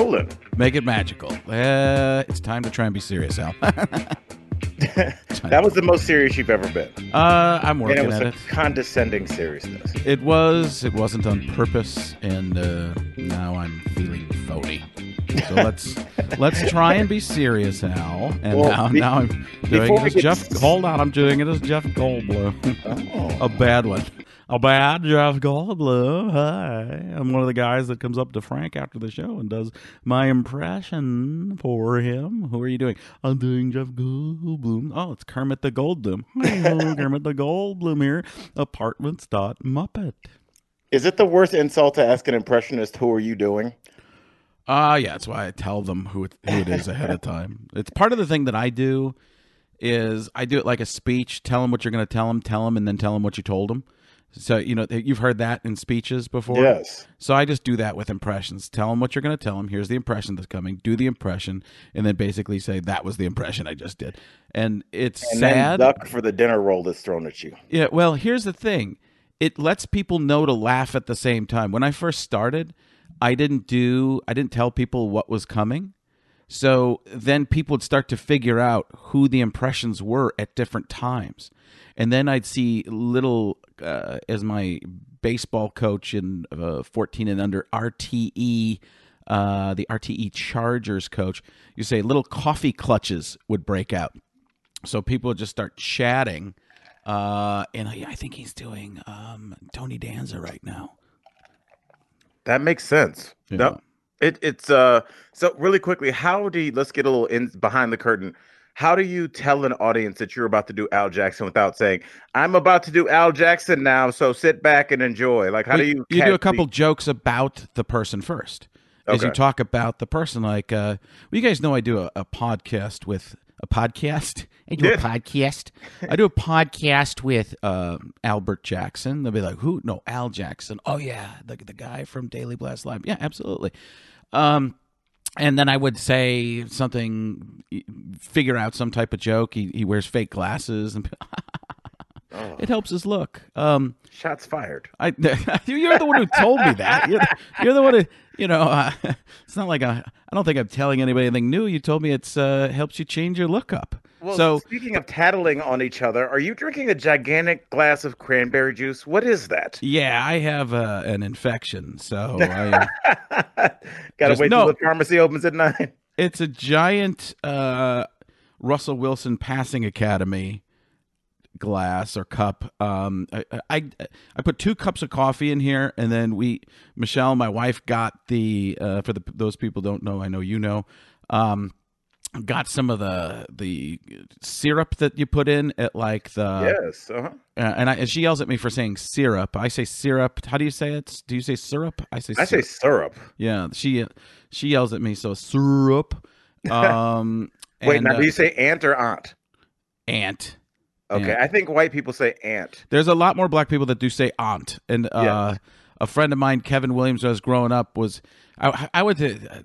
rolling. Make it magical. Uh, it's time to try and be serious, Al. that was the most serious you've ever been. Uh, I'm And working it It was at a it. condescending seriousness. It was. It wasn't on purpose, and uh, now I'm feeling phony. So let's let's try and be serious, Al. And Well, now, be- now I'm doing it as Jeff. s- Hold on, I'm doing it as Jeff Goldblum. Oh. a bad one. A bad Jeff Goldblum. Hi. I'm one of the guys that comes up to Frank after the show and does my impression for him. Who are you doing? I'm doing Jeff Goldblum. Oh, it's Kermit the Goldblum. Kermit the Goldblum here. Apartments dot Muppet. Is it the worst insult to ask an impressionist, who are you doing? Ah, yeah, that's why I tell them who it, who it is ahead of time. It's part of the thing that I do is I do it like a speech. Tell them what you're going to tell them, tell them, and then tell them what you told them. So you know you've heard that in speeches before. Yes. So I just do that with impressions. Tell them what you're going to tell them. Here's the impression that's coming. Do the impression, and then basically say that was the impression I just did. And it's And sad. duck for the dinner roll that's thrown at you. Yeah, well, here's the thing. It lets people know to laugh at the same time. When I first started, I didn't do I didn't tell people what was coming. So then people would start to figure out who the impressions were at different times. And then I'd see little uh, as my baseball coach in uh, 14 and under RTE uh, the RTE Chargers coach, you say little coffee clutches would break out. So people would just start chatting uh, and I, I think he's doing um, Tony Danza right now. That makes sense. Yeah. No, it, it's uh. So really quickly, how do you? Let's get a little in behind the curtain. How do you tell an audience that you're about to do Al Jackson without saying, "I'm about to do Al Jackson now"? So sit back and enjoy. Like, how Well, do you? You do a couple the- jokes about the person first. As you talk about the person, like, uh, well, you guys know I do a, a podcast with a podcast. I do a podcast. I do a podcast with uh, Albert Jackson. They'll be like, "Who? No, Al Jackson. Oh yeah, the the guy from Daily Blast Live. Yeah, absolutely." Um, and then I would say something, figure out some type of joke. He he wears fake glasses, and Oh, it helps his look. Um, shots fired. I you're the one who told me that. You're the, you're the one who you know. Uh, it's not like I I don't think I'm telling anybody anything new. You told me it's uh, helps you change your look up. Well, so speaking of tattling on each other, are you drinking a gigantic glass of cranberry juice? What is that? yeah, I have uh, an infection. So I, Gotta Just- wait no. till the pharmacy opens at nine. it's a giant uh, Russell Wilson Passing Academy glass or cup. Um, I, I I put two cups of coffee in here, and then we Michelle, my wife, got the uh, for the those people don't know. I know you know. Um, got some of the the syrup that you put in at like the yes. Uh-huh. uh, and, I, and she yells at me for saying syrup. I say syrup. How do you say it? Do you say syrup? I say I say syrup. syrup. Yeah, she she yells at me. So syrup. Um, Wait, and, now uh, do you say aunt or aunt? aunt? Okay, Aunt. I think white people say aunt. There's a lot more black people that do say aunt. And uh, a friend of mine, Kevin Williams, when I was growing up, was I, I went to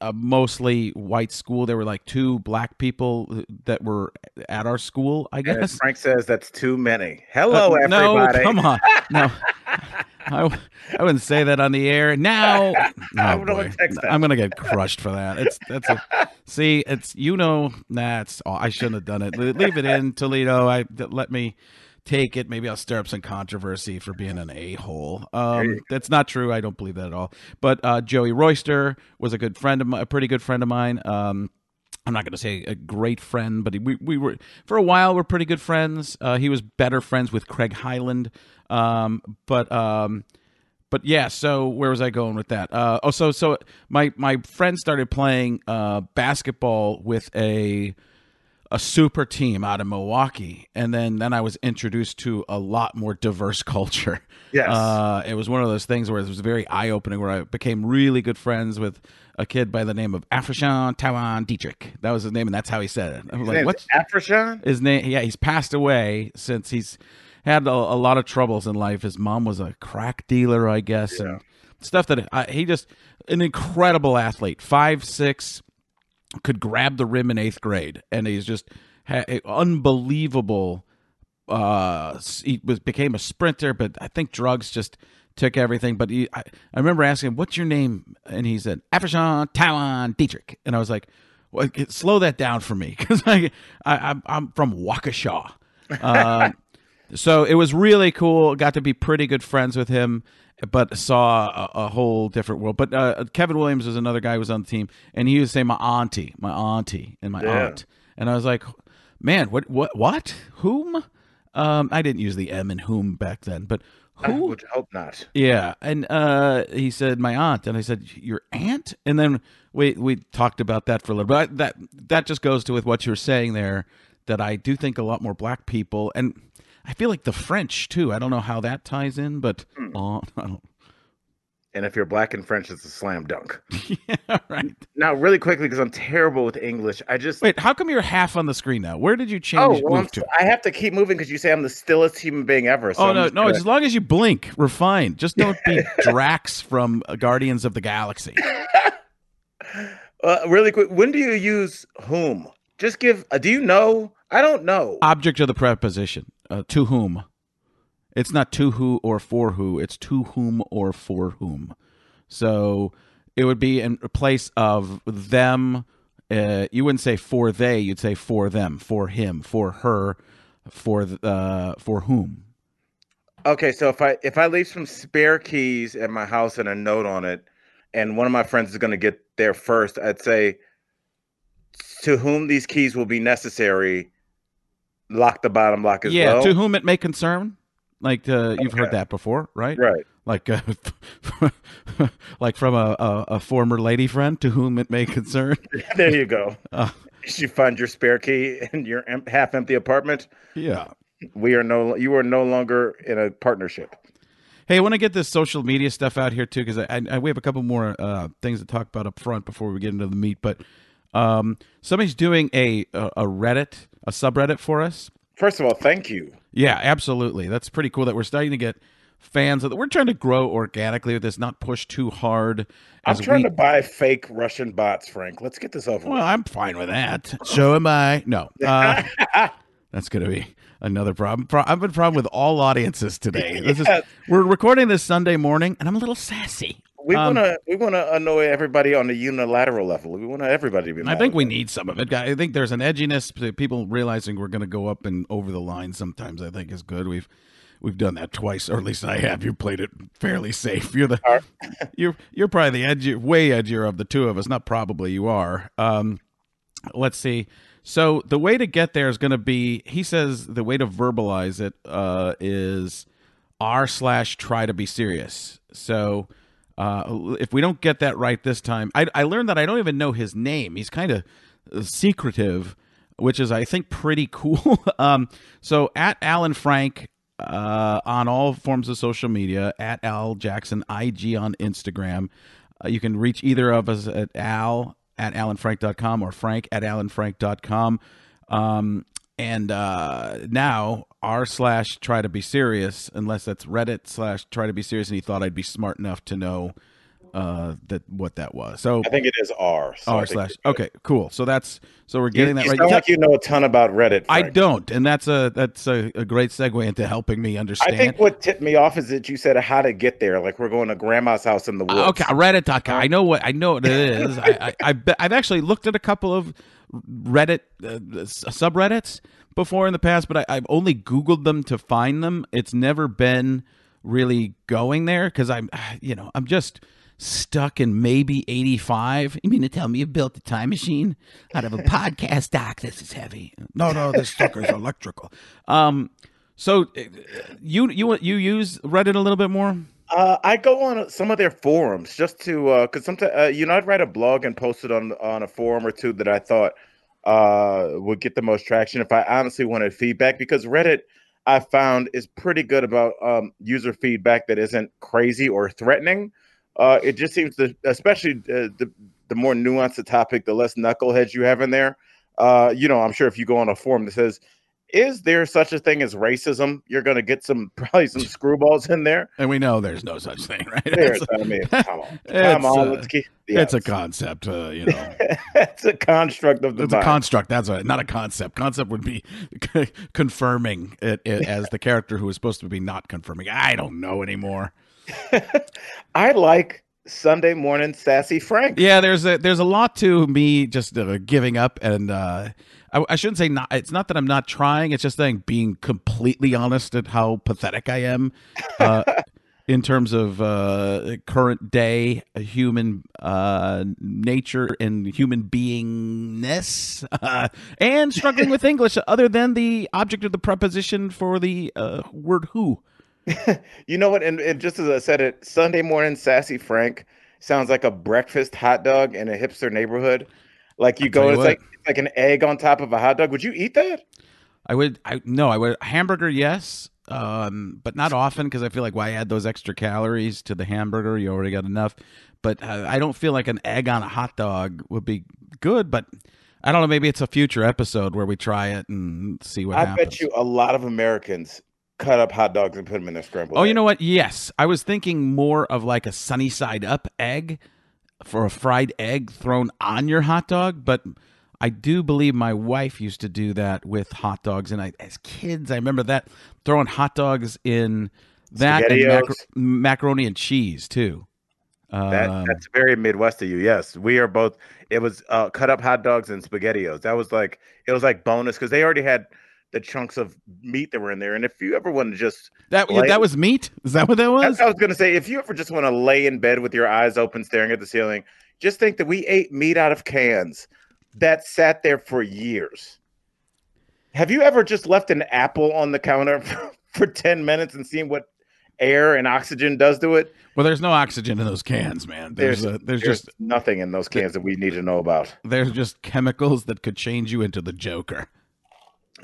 a mostly white school. There were like two black people that were at our school. I And as guess. Frank says that's too many. Hello, Uh, everybody. No, come on. No. I, I wouldn't say that on the air. Now, oh would only boy. text that. I'm gonna get crushed for that. It's that's a see. It's you know. Nah, it's oh, I shouldn't have done it. Leave it in Toledo. I let me take it. Maybe I'll stir up some controversy for being an a hole. Um, that's not true. I don't believe that at all. But uh, Joey Royster was a good friend of mine, a pretty good friend of mine. Um, I'm not going to say a great friend, but we we were for a while we're pretty good friends. Uh, he was better friends with Craig Highland, um, but um, but yeah. So where was I going with that? Uh, oh, so so my my friend started playing uh, basketball with a a super team out of Milwaukee, and then then I was introduced to a lot more diverse culture. Yes. uh, it was one of those things where it was very eye opening. Where I became really good friends with a kid by the name of Afrishan Tawan Dietrich. That was his name, and that's how he said it. I was His like, "What's Afrishan? his name?" Yeah, he's passed away since he's had a, a lot of troubles in life. His mom was a crack dealer, I guess, and stuff that I, he just an incredible athlete, five six, could grab the rim in eighth grade, and he's just unbelievable uh, he was became a sprinter, but I think drugs just took everything. But he, I, I remember asking him, "What's your name?" And he said, "Evershawn Tawan Dietrich." And I was like, well, "Slow that down for me, because I, I, I'm from Waukesha." Uh, so it was really cool. Got to be pretty good friends with him, but saw a, a whole different world. But uh, Kevin Williams was another guy who was on the team, and he would say, "My auntie, my auntie, and my Yeah. aunt," and I was like, "Man, what, what, what? Whom?" Um, I didn't use the M in whom back then, but I who? would hope not. Yeah, and uh, he said my aunt, and I said your aunt, and then we we talked about that for a little bit. That that just goes to with what you were saying there. That I do think a lot more black people, and I feel like the French too. I don't know how that ties in, but uh, I don't. And if you're black and French, it's a slam dunk. yeah, right. Now, really quickly, because I'm terrible with English, I just Wait, how come you're half on the screen now? Where did you change? oh, well, I'm, move to? I have to keep moving because you say I'm the stillest human being ever. So oh no, no! gonna- As long as you blink, we're fine. Just don't be Drax from uh, Guardians of the Galaxy. Uh, really quick, when do you use whom? Just give. Uh, do you know? I don't know. object of the preposition uh, to whom? It's not to who or for who it's to whom or for whom. So it would be in place of them uh, you wouldn't say for they you'd say for them for him for her for th- uh, for whom? Okay, so if I if I leave some spare keys at my house and a note on it, and one of my friends is going to get there first, I'd say, to whom these keys will be necessary, lock the bottom lock as yeah well. to whom it may concern like uh, you've heard that before right right. like uh, like from a, a, a former lady friend to whom it may concern There you go. Uh. You find your spare key in your half empty apartment? yeah We are no. You are no longer in a partnership. Hey, I want to get this social media stuff out here too because I, I, we have a couple more uh, things to talk about up front before we get into the meat. But um, somebody's doing a, a a Reddit, a subreddit for us. First of all, thank you. Yeah, absolutely. That's pretty cool that we're starting to get fans of. We're trying to grow organically with this, not push too hard. I'm trying we- to buy fake Russian bots, Frank. Let's get this over Well, with. I'm fine with that. So am I. No, uh, that's going to be another problem. Pro- I've been problem with all audiences today. This is we're recording this Sunday morning, and I'm a little sassy. We Um, want to we want to annoy everybody on the unilateral level. We want everybody to be. I think we need some of it. I think there's an edginess to people realizing we're going to go up and over the line. Sometimes I think is good. We've we've done that twice, or at least I have. You played it fairly safe. You're the you're you're probably the edgy, way edgier of the two of us. Not probably you are. Um, let's see. So the way to get there is going to be. He says the way to verbalize it uh, is r slash try to be serious. So uh, if we don't get that right this time, I, I learned that I don't even know his name. He's kind of secretive, which is I think pretty cool. um, so at Alan Frank uh, on all forms of social media, at Al Jackson IG on Instagram. Uh, you can reach either of us at Al at alanfrank.com or Frank at alanfrank.com. Um, and uh, now r slash try to be serious, unless that's Reddit slash try to be serious, and he thought I'd be smart enough to know uh, that what that was. So I think it is R. so r slash. Okay, cool. So that's so we're You, getting that you right. sound like you know a ton about Reddit. I don't, and that's a that's a, a great segue into helping me understand I think what tipped me off is that you said how to get there. Like we're going to grandma's house in the woods. Uh, okay, Reddit.com. I know what I know what it is. I, I, I i've actually looked at a couple of Reddit uh, subreddits before in the past, but I, I've only Googled them to find them. It's never been really going there because I'm, you know, I'm just stuck in maybe 85. You mean to tell me you built a time machine out of a podcast doc? This is heavy. No, no, this sucker's electrical. Um, so uh, you you you use Reddit a little bit more? Uh, I go on some of their forums just to because sometimes uh, you know I'd write a blog and post it on on a forum or two that I thought uh, would get the most traction if I honestly wanted feedback because Reddit I found is pretty good about um, user feedback that isn't crazy or threatening. Uh, it just seems to, especially uh, the the more nuanced the topic, the less knuckleheads you have in there. Uh, you know, I'm sure if you go on a forum that says is there such a thing as racism? You're going to get some probably some screwballs in there. And we know there's no such thing, right? There's, I mean, come on, It's, come on. uh, keep, It's a concept, uh, you know. it's a construct of the It's a construct. That's a, not a concept. Concept would be confirming it, it as the character who is supposed to be not confirming. I don't know anymore. I like Sunday morning sassy Frank. Yeah, there's a there's a lot to me just uh, giving up, and uh, I, I shouldn't say not. It's not that I'm not trying. It's just saying being completely honest at how pathetic I am. Uh, In terms of uh, current day human uh, nature and human beingness, uh, and struggling with English, other than the object of the preposition for the uh, word "who." You know what? And, and just as I said it, Sunday morning sassy Frank sounds like a breakfast hot dog in a hipster neighborhood. Like you tell go, you it's what. like it's like an egg on top of a hot dog. Would you eat that? I would, I no, I would hamburger, yes, um, but not often because I feel like why add those extra calories to the hamburger? You already got enough. But uh, I don't feel like an egg on a hot dog would be good. But I don't know. Maybe it's a future episode where we try it and see what I happens. bet you a lot of Americans cut up hot dogs and put them in their scrambled. Oh, you know what? Yes, I was thinking more of like a sunny side up egg for a fried egg thrown on your hot dog, but. I do believe my wife used to do that with hot dogs, and I, as kids, I remember that throwing hot dogs in that and macaroni and cheese too. That, Um, that's very Midwest of you. Yes, we are both. It was uh, cut up hot dogs and spaghettios. That was like it was like bonus because they already had the chunks of meat that were in there. And if you ever want to just, that like- that was meat. Is that what that was? that's what I was gonna say, if you ever just want to lay in bed with your eyes open, staring at the ceiling, just think that we ate meat out of cans that sat there for years. Have you ever just left an apple on the counter for, for ten minutes and seen what air and oxygen does to it? Well, there's no oxygen in those cans, man. There's There's- uh, there's, There's just nothing in those cans that we need to know about. there's just chemicals that could change you into the Joker.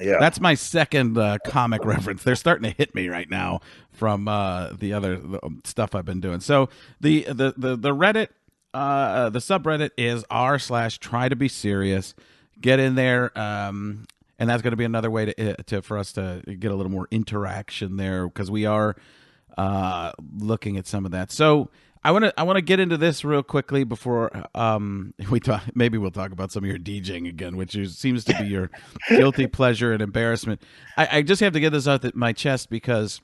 Yeah. That's my second uh, comic reference. They're starting to hit me right now from uh, the other the, um, stuff I've been doing. So the the the, the Reddit uh, the subreddit is r slash try to be serious. Get in there, um, and that's going to be another way to, uh, to for us to get a little more interaction there because we are uh, looking at some of that. So I want to I want to get into this real quickly before um, we talk. Maybe we'll talk about some of your DJing again, which is, seems to be your guilty pleasure and embarrassment. I, I just have to get this out of my chest because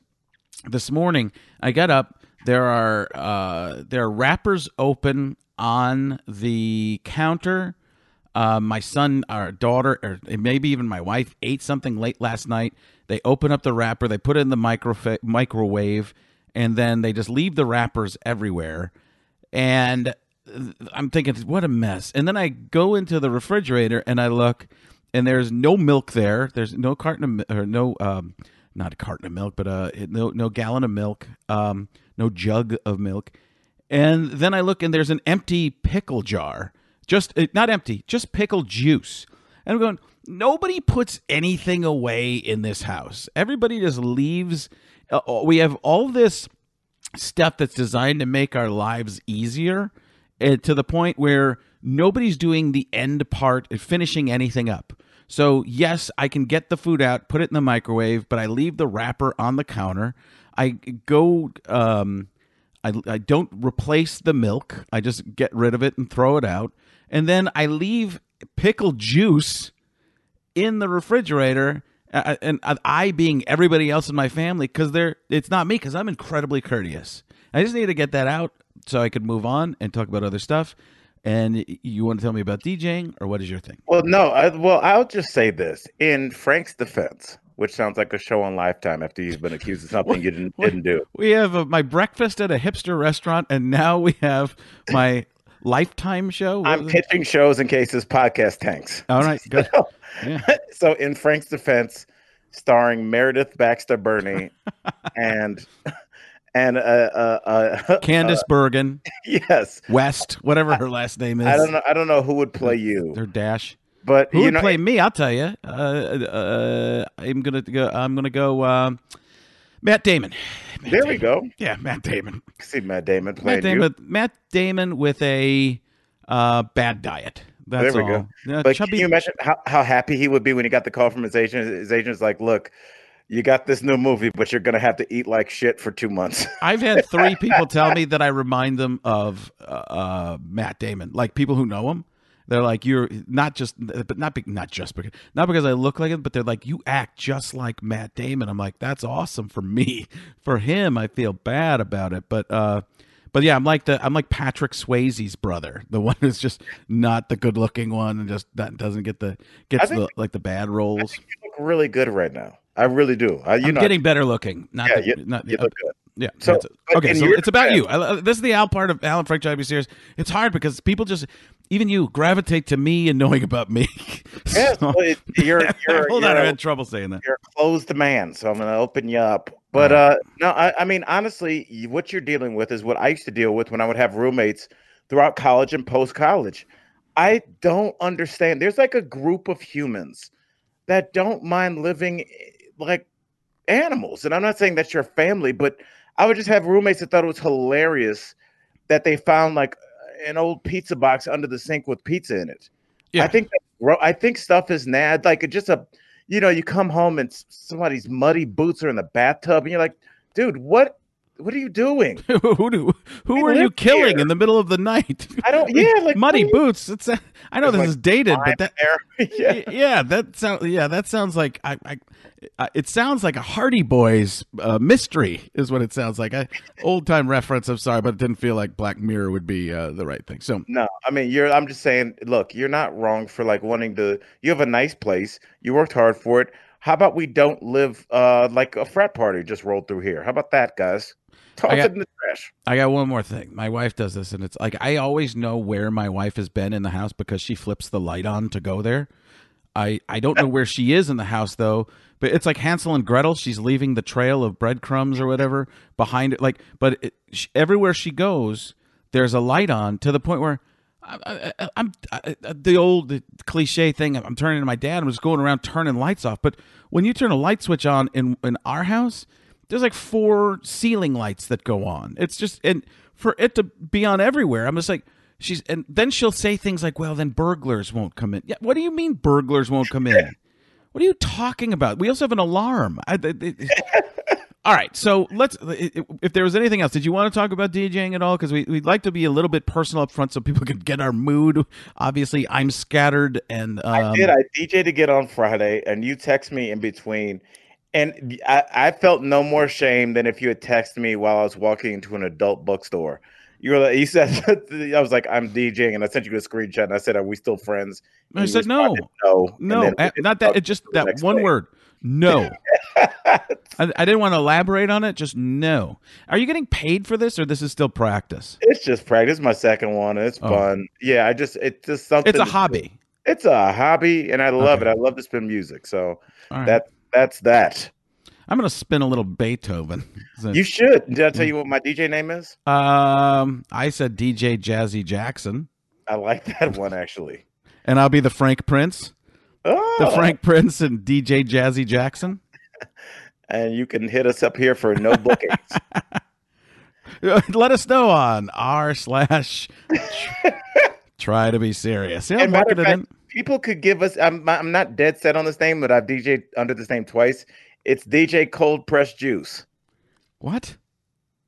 this morning I got up. There are uh, there are wrappers open on the counter. Uh, my son, our daughter, or maybe even my wife ate something late last night. They open up the wrapper, they put it in the micro- microwave, and then they just leave the wrappers everywhere. And I'm thinking, what a mess. And then I go into the refrigerator and I look, and there's no milk there. There's no carton of, or no, um, not a carton of milk, but uh, no, no gallon of milk, um, no jug of milk. And then I look and there's an empty pickle jar. Just uh, not empty, just pickle juice. And I'm going, nobody puts anything away in this house. Everybody just leaves. Uh, we have all this stuff that's designed to make our lives easier uh, to the point where nobody's doing the end part, finishing anything up. So, yes, I can get the food out, put it in the microwave, but I leave the wrapper on the counter. I go, um, I, I don't replace the milk. I just get rid of it and throw it out. And then I leave pickle juice in the refrigerator uh, and I being everybody else in my family because they're it's not me because I'm incredibly courteous. I just need to get that out so I could move on and talk about other stuff. And you want to tell me about DJing or what is your thing? Well, no. I, well, I'll just say this in Frank's defense, which sounds like a show on Lifetime after you've been accused of something you didn't, didn't do. We have uh, my breakfast at a hipster restaurant, and now we have my Lifetime show. What I'm pitching shows in case this podcast tanks. All right, good. Yeah. so, in Frank's defense, starring Meredith Baxter Birney and and uh, uh, uh, Candice Bergen, yes, West, whatever her last name is. I don't know. I don't know who would play you, Their dash. but Who would know, play me? I'll tell you. Uh, uh, I'm gonna go. I'm gonna go. Matt Damon. Matt there Damon. we go. Yeah, Matt Damon. See Matt Damon playing Matt Damon. Matt Damon with a uh, bad diet. That's there we all. go. Yeah, But chubby. can you imagine how, how happy he would be when he got the call from his agent? His agent's like, "Look, you got this new movie, but you're gonna have to eat like shit for two months." I've had three people tell me that I remind them of uh, uh, Matt Damon, like people who know him. They're like, you're not just, but not be, not just because, not because I look like it, but they're like, you act just like Matt Damon. I'm like, that's awesome for me. For him, I feel bad about it, but uh, but yeah, I'm like the I'm like Patrick Swayze's brother, the one who's just not the good looking one and just that doesn't get the gets think- the like the bad roles. you look really good right now. I really do. I, you I'm know, getting better looking. Not yeah, the, you, not you look good. Yeah. So, that's it. but okay, so it's about you. I- This is the Al part of Alan Frank Jibby series. It's hard because people just, even you, gravitate to me and knowing about me. Yes, So- well, it- you're you're hold you're, on, I a, had trouble saying that. you're a closed man, so I'm gonna open you up. But uh, no, I, I mean honestly, what you're dealing with is what I used to deal with when I would have roommates throughout college and post college. I don't understand. There's like a group of humans that don't mind living eh, like animals. And I'm not saying that's your family, but I would just have roommates that thought it was hilarious that they found like an old pizza box under the sink with pizza in it. Yeah. I think that, I think stuff is nad like just a you know, you come home and somebody's muddy boots are in the bathtub and you're like, dude, what what are you doing? who do, who are you killing here. in the middle of the night? I don't yeah, like Muddy boots. It's a, I know this like, is dated, but that yeah. Yeah, that sounds yeah, that sounds like I, I, I it sounds like a Hardy Boys uh, mystery is what it sounds like. I old time reference. I'm sorry, but it didn't feel like Black Mirror would be uh, the right thing. So No, I mean you're I'm just saying, look, you're not wrong for like wanting to you have a nice place, you worked hard for it. How about we don't live uh like a frat party just rolled through here? How about that, guys? Toss I got- it in the trash. I got one more thing. My wife does this, and it's like I always know where my wife has been in the house because she flips the light on to go there. I I don't know where she is in the house though, but it's like Hansel and Gretel. She's leaving the trail of breadcrumbs or whatever behind it. Like, but it, sh everywhere she goes, there's a light on to the point where. I, I, I'm I, the old cliche thing. I'm turning to my dad. I'm just going around turning lights off. But when you turn a light switch on in in our house, there's like four ceiling lights that go on. It's just and for it to be on everywhere, I'm just like she's and then she'll say things like, "Well, then burglars won't come in." Yeah, what do you mean burglars won't come in? What are you talking about? We also have an alarm. I, it- it- all right, so let's. If there was anything else, did you want to talk about DJing at all? Because we we'd like to be a little bit personal up front so people can get our mood. Obviously, I'm scattered and um, I did. I DJ to get on Friday, and you text me in between, and I, I felt no more shame than if you had texted me while I was walking into an adult bookstore. You were like, you said, I was like, I'm DJing, and I sent you a screenshot, and I said, Are we still friends? I And you said no. no, No, uh, didn't that. It just that one day. word. No. I, I didn't want to elaborate on it. Just no. Are you getting paid for this, or this is still practice? It's just practice. My second one. It's Oh. fun. Yeah, I just it's just something. It's a hobby. It's a hobby, and I love Okay. it. I love to spin music. So right. that that's that. I'm gonna spin a little Beethoven. You should. Did I tell you what my DJ name is? um, I said DJ Jazzy Jackson, I like that one actually. and I'll be the Frank Prince, Oh, the Frank Prince, and DJ Jazzy Jackson. and you can hit us up here for no bookings. Let us know on r slash. Try to be serious. Yeah, And matter market of it fact. People could give us. I'm I'm not dead set on this name, but I've DJed under this name twice. It's DJ Cold Press Juice. What?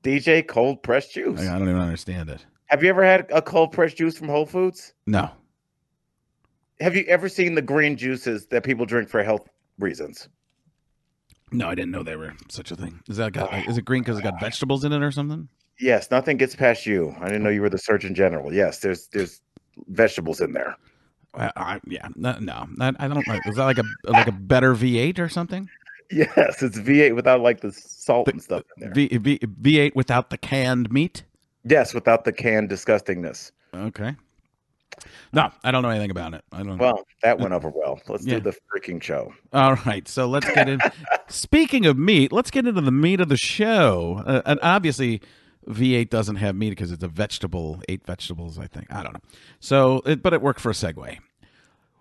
DJ Cold Press Juice. I don't even understand it. Have you ever had a cold pressed juice from Whole Foods? No. Have you ever seen the green juices that people drink for health reasons? No, I didn't know they were such a thing. Is that got, oh is it green because it got vegetables in it or something? Yes, nothing gets past you. I didn't know you were the Surgeon General. Yes, there's there's vegetables in there. I, I, yeah, no, no, I, I don't know. Is that like a like a better V8 or something? Yes, it's V8 without like the salt The- and stuff in there. V, v, V8 without the canned meat. yes, without the canned disgustingness. Okay. No, I don't know anything about it. I don't. Well, that went over well. Let's Yeah. do the freaking show. All right, so let's get in. Speaking of meat, let's get into the meat of the show. Uh, and obviously, V8 doesn't have meat because it's a vegetable, eight vegetables, I think. I don't know. So, it, but it worked for a segue.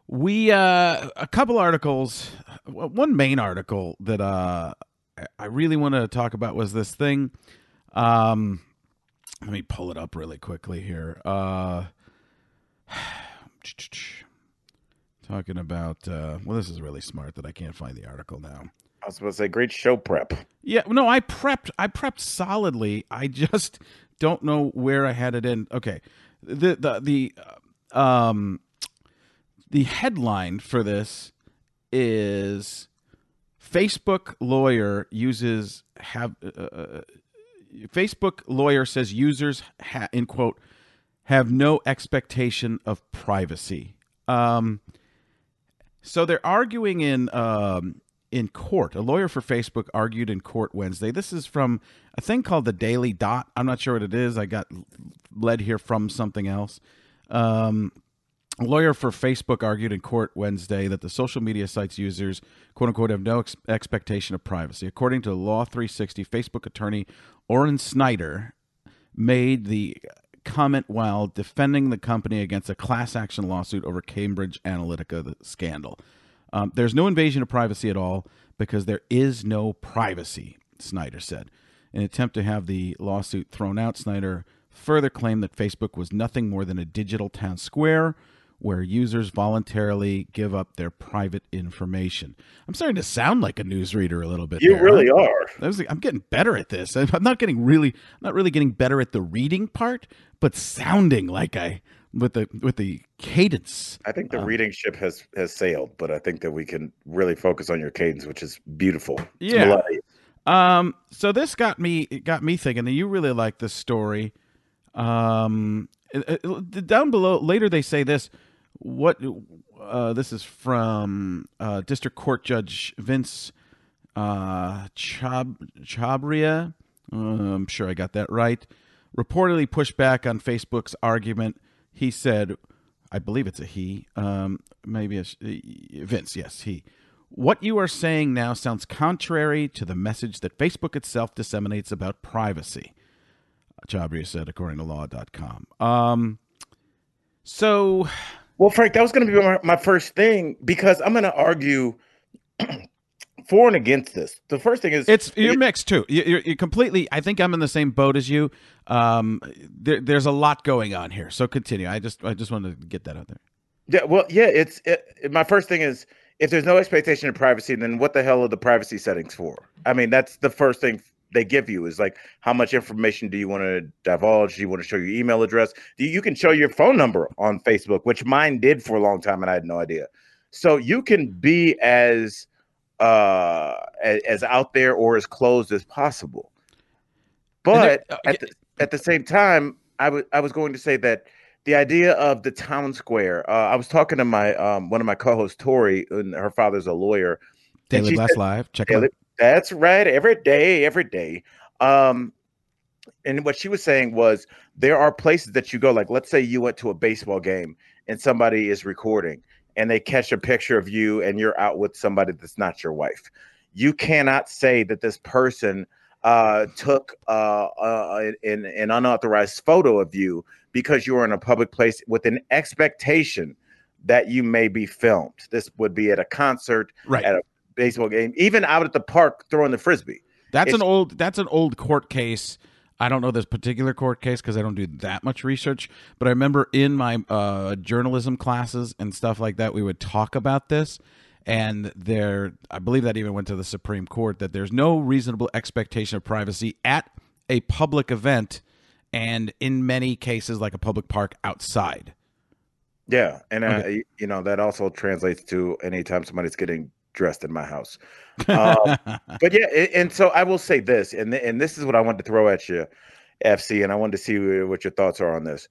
We uh, a couple articles. One main article that uh, I- really wanted to talk about was this thing. Um, let me pull it up really quickly here. Uh, talking about. Uh, well, this is really smart that I can't find the article now. I was supposed to say great show prep. Yeah, no, I prepped. I prepped solidly. I just don't know where I had it in. Okay, the the the uh, um the headline for this is Facebook lawyer uses have uh, uh Facebook lawyer says users ha- in quote have no expectation of privacy. Um, so they're arguing in um, in court. A lawyer for Facebook argued in court Wednesday. This is from a thing called the Daily Dot. I'm not sure what it is. I got led here from something else. Um, a lawyer for Facebook argued in court Wednesday that the social media site's users, quote unquote, have no ex- expectation of privacy. According to Law 360, Facebook attorney Orin Snyder made the comment while defending the company against a class action lawsuit over Cambridge Analytica scandal. Um, there's no invasion of privacy at all because there is no privacy, Snyder said. In an attempt to have the lawsuit thrown out, Snyder further claimed that Facebook was nothing more than a digital town square where users voluntarily give up their private information. I'm starting to sound like a newsreader a little bit. You there. really I'm, are. I'm getting better at this. I'm not getting really, not really getting better at the reading part, but sounding like I with the with the cadence. I think the um, reading ship has has sailed, but I think that we can really focus on your cadence, which is beautiful. Yeah. Um. So this got me got me thinking that you really like this story. Um. Down below later they say this. What? Uh, this is from uh, District Court Judge Vince uh, Chab Chhabria. Uh, I'm sure I got that right. Reportedly pushed back on Facebook's argument he said, I believe it's a he, um, maybe a Vince, yes, he. What you are saying now sounds contrary to the message that Facebook itself disseminates about privacy, Chhabria said, according to law.com. Um, so. Well, Frank, that was going to be my, my first thing because I'm going to argue for and against this. The first thing is it's you're mixed too. You're, you're, completely. I think I'm in the same boat as you. Um, there, there's a lot going on here. So continue. I just I just wanted to get that out there. Yeah. Well, yeah. It's it, my first thing is if there's no expectation of privacy, then what the hell are the privacy settings for? I mean, that's the first thing they give you is like how much information do you want to divulge? Do you want to show your email address? You, you can show your phone number on Facebook, which mine did for a long time, and I had no idea. So you can be as uh, as, as, out there or as closed as possible. But uh, at, the, at the same time, I was I was going to say that the idea of the town square. Uh, I was talking to my um, one of my co-hosts, Tori, and her father's a lawyer. Daily Blast Live, check Daily, it out. That's right, every day, every day. Um, and what she was saying was there are places that you go, like let's say you went to a baseball game and somebody is recording and they catch a picture of you and you're out with somebody that's not your wife. You cannot say that this person uh, took uh, uh, an, an unauthorized photo of you because you were in a public place with an expectation that you may be filmed. This would be at a concert, right. at a baseball game, even out at the park throwing the frisbee. That's it's, an old. That's an old court case I don't know this particular court case because I don't do that much research, but I remember in my uh, journalism classes and stuff like that, we would talk about this. And there, I believe that even went to the Supreme Court that there's no reasonable expectation of privacy at a public event, and in many cases, like a public park outside. Yeah, and uh, okay. you know that also translates to anytime somebody's getting dressed in my house. Um, but yeah, and so I will say this, and and this is what I wanted to throw at you, FC, and I wanted to see what your thoughts are on this.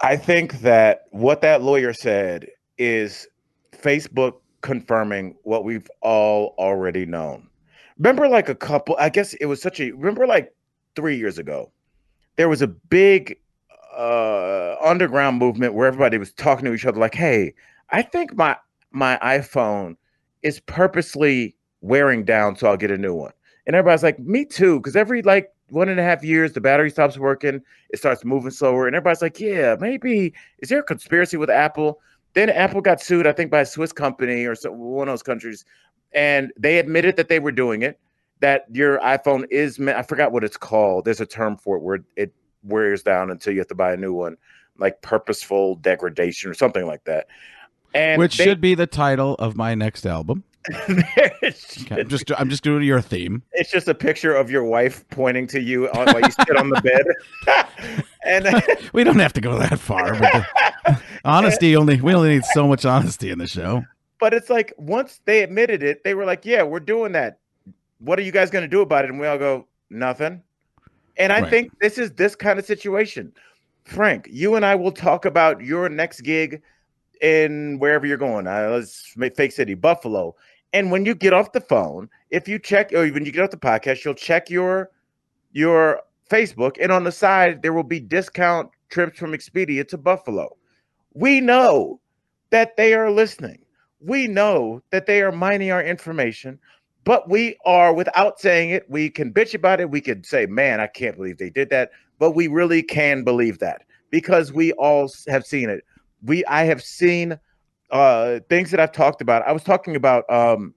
I think that what that lawyer said is Facebook confirming what we've all already known. Remember, like a couple, I guess it was such a, remember, like three years ago, there was a big uh, underground movement where everybody was talking to each other, like, hey, I think my my iPhone is purposely wearing down, so I'll get a new one. And everybody's like, me too, because every like one and a half years, the battery stops working, it starts moving slower, and everybody's like, yeah, maybe is there a conspiracy with Apple? Then Apple got sued, I think, by a Swiss company or so, one of those countries, and they admitted that they were doing it. That your iPhone is, I forgot what it's called. There's a term for it where it wears down until you have to buy a new one. like purposeful degradation or something like that. And Which they- should be the title of my next album. Okay, I'm just I'm just doing your theme. it's just a picture of your wife pointing to you on, while you sit on the bed, and We don't have to go that far. The- honesty only we only need so much honesty in the show. but it's like once they admitted it, they were like, "Yeah, we're doing that. What are you guys going to do about it?" And we all go, "Nothing." And I Right. think this is this kind of situation. Frank, you and I will talk about your next gig in wherever you're going. Uh, let's make Fake City, Buffalo. And when you get off the phone, if you check, or when you get off the podcast, you'll check your your Facebook, and on the side there will be discount trips from Expedia to Buffalo. We know that they are listening. We know that they are mining our information, but we are, without saying it, we can bitch about it. We could say, man, I can't believe they did that. But we really can believe that because we all have seen it. We I have seen uh things that I've talked about. I was talking about um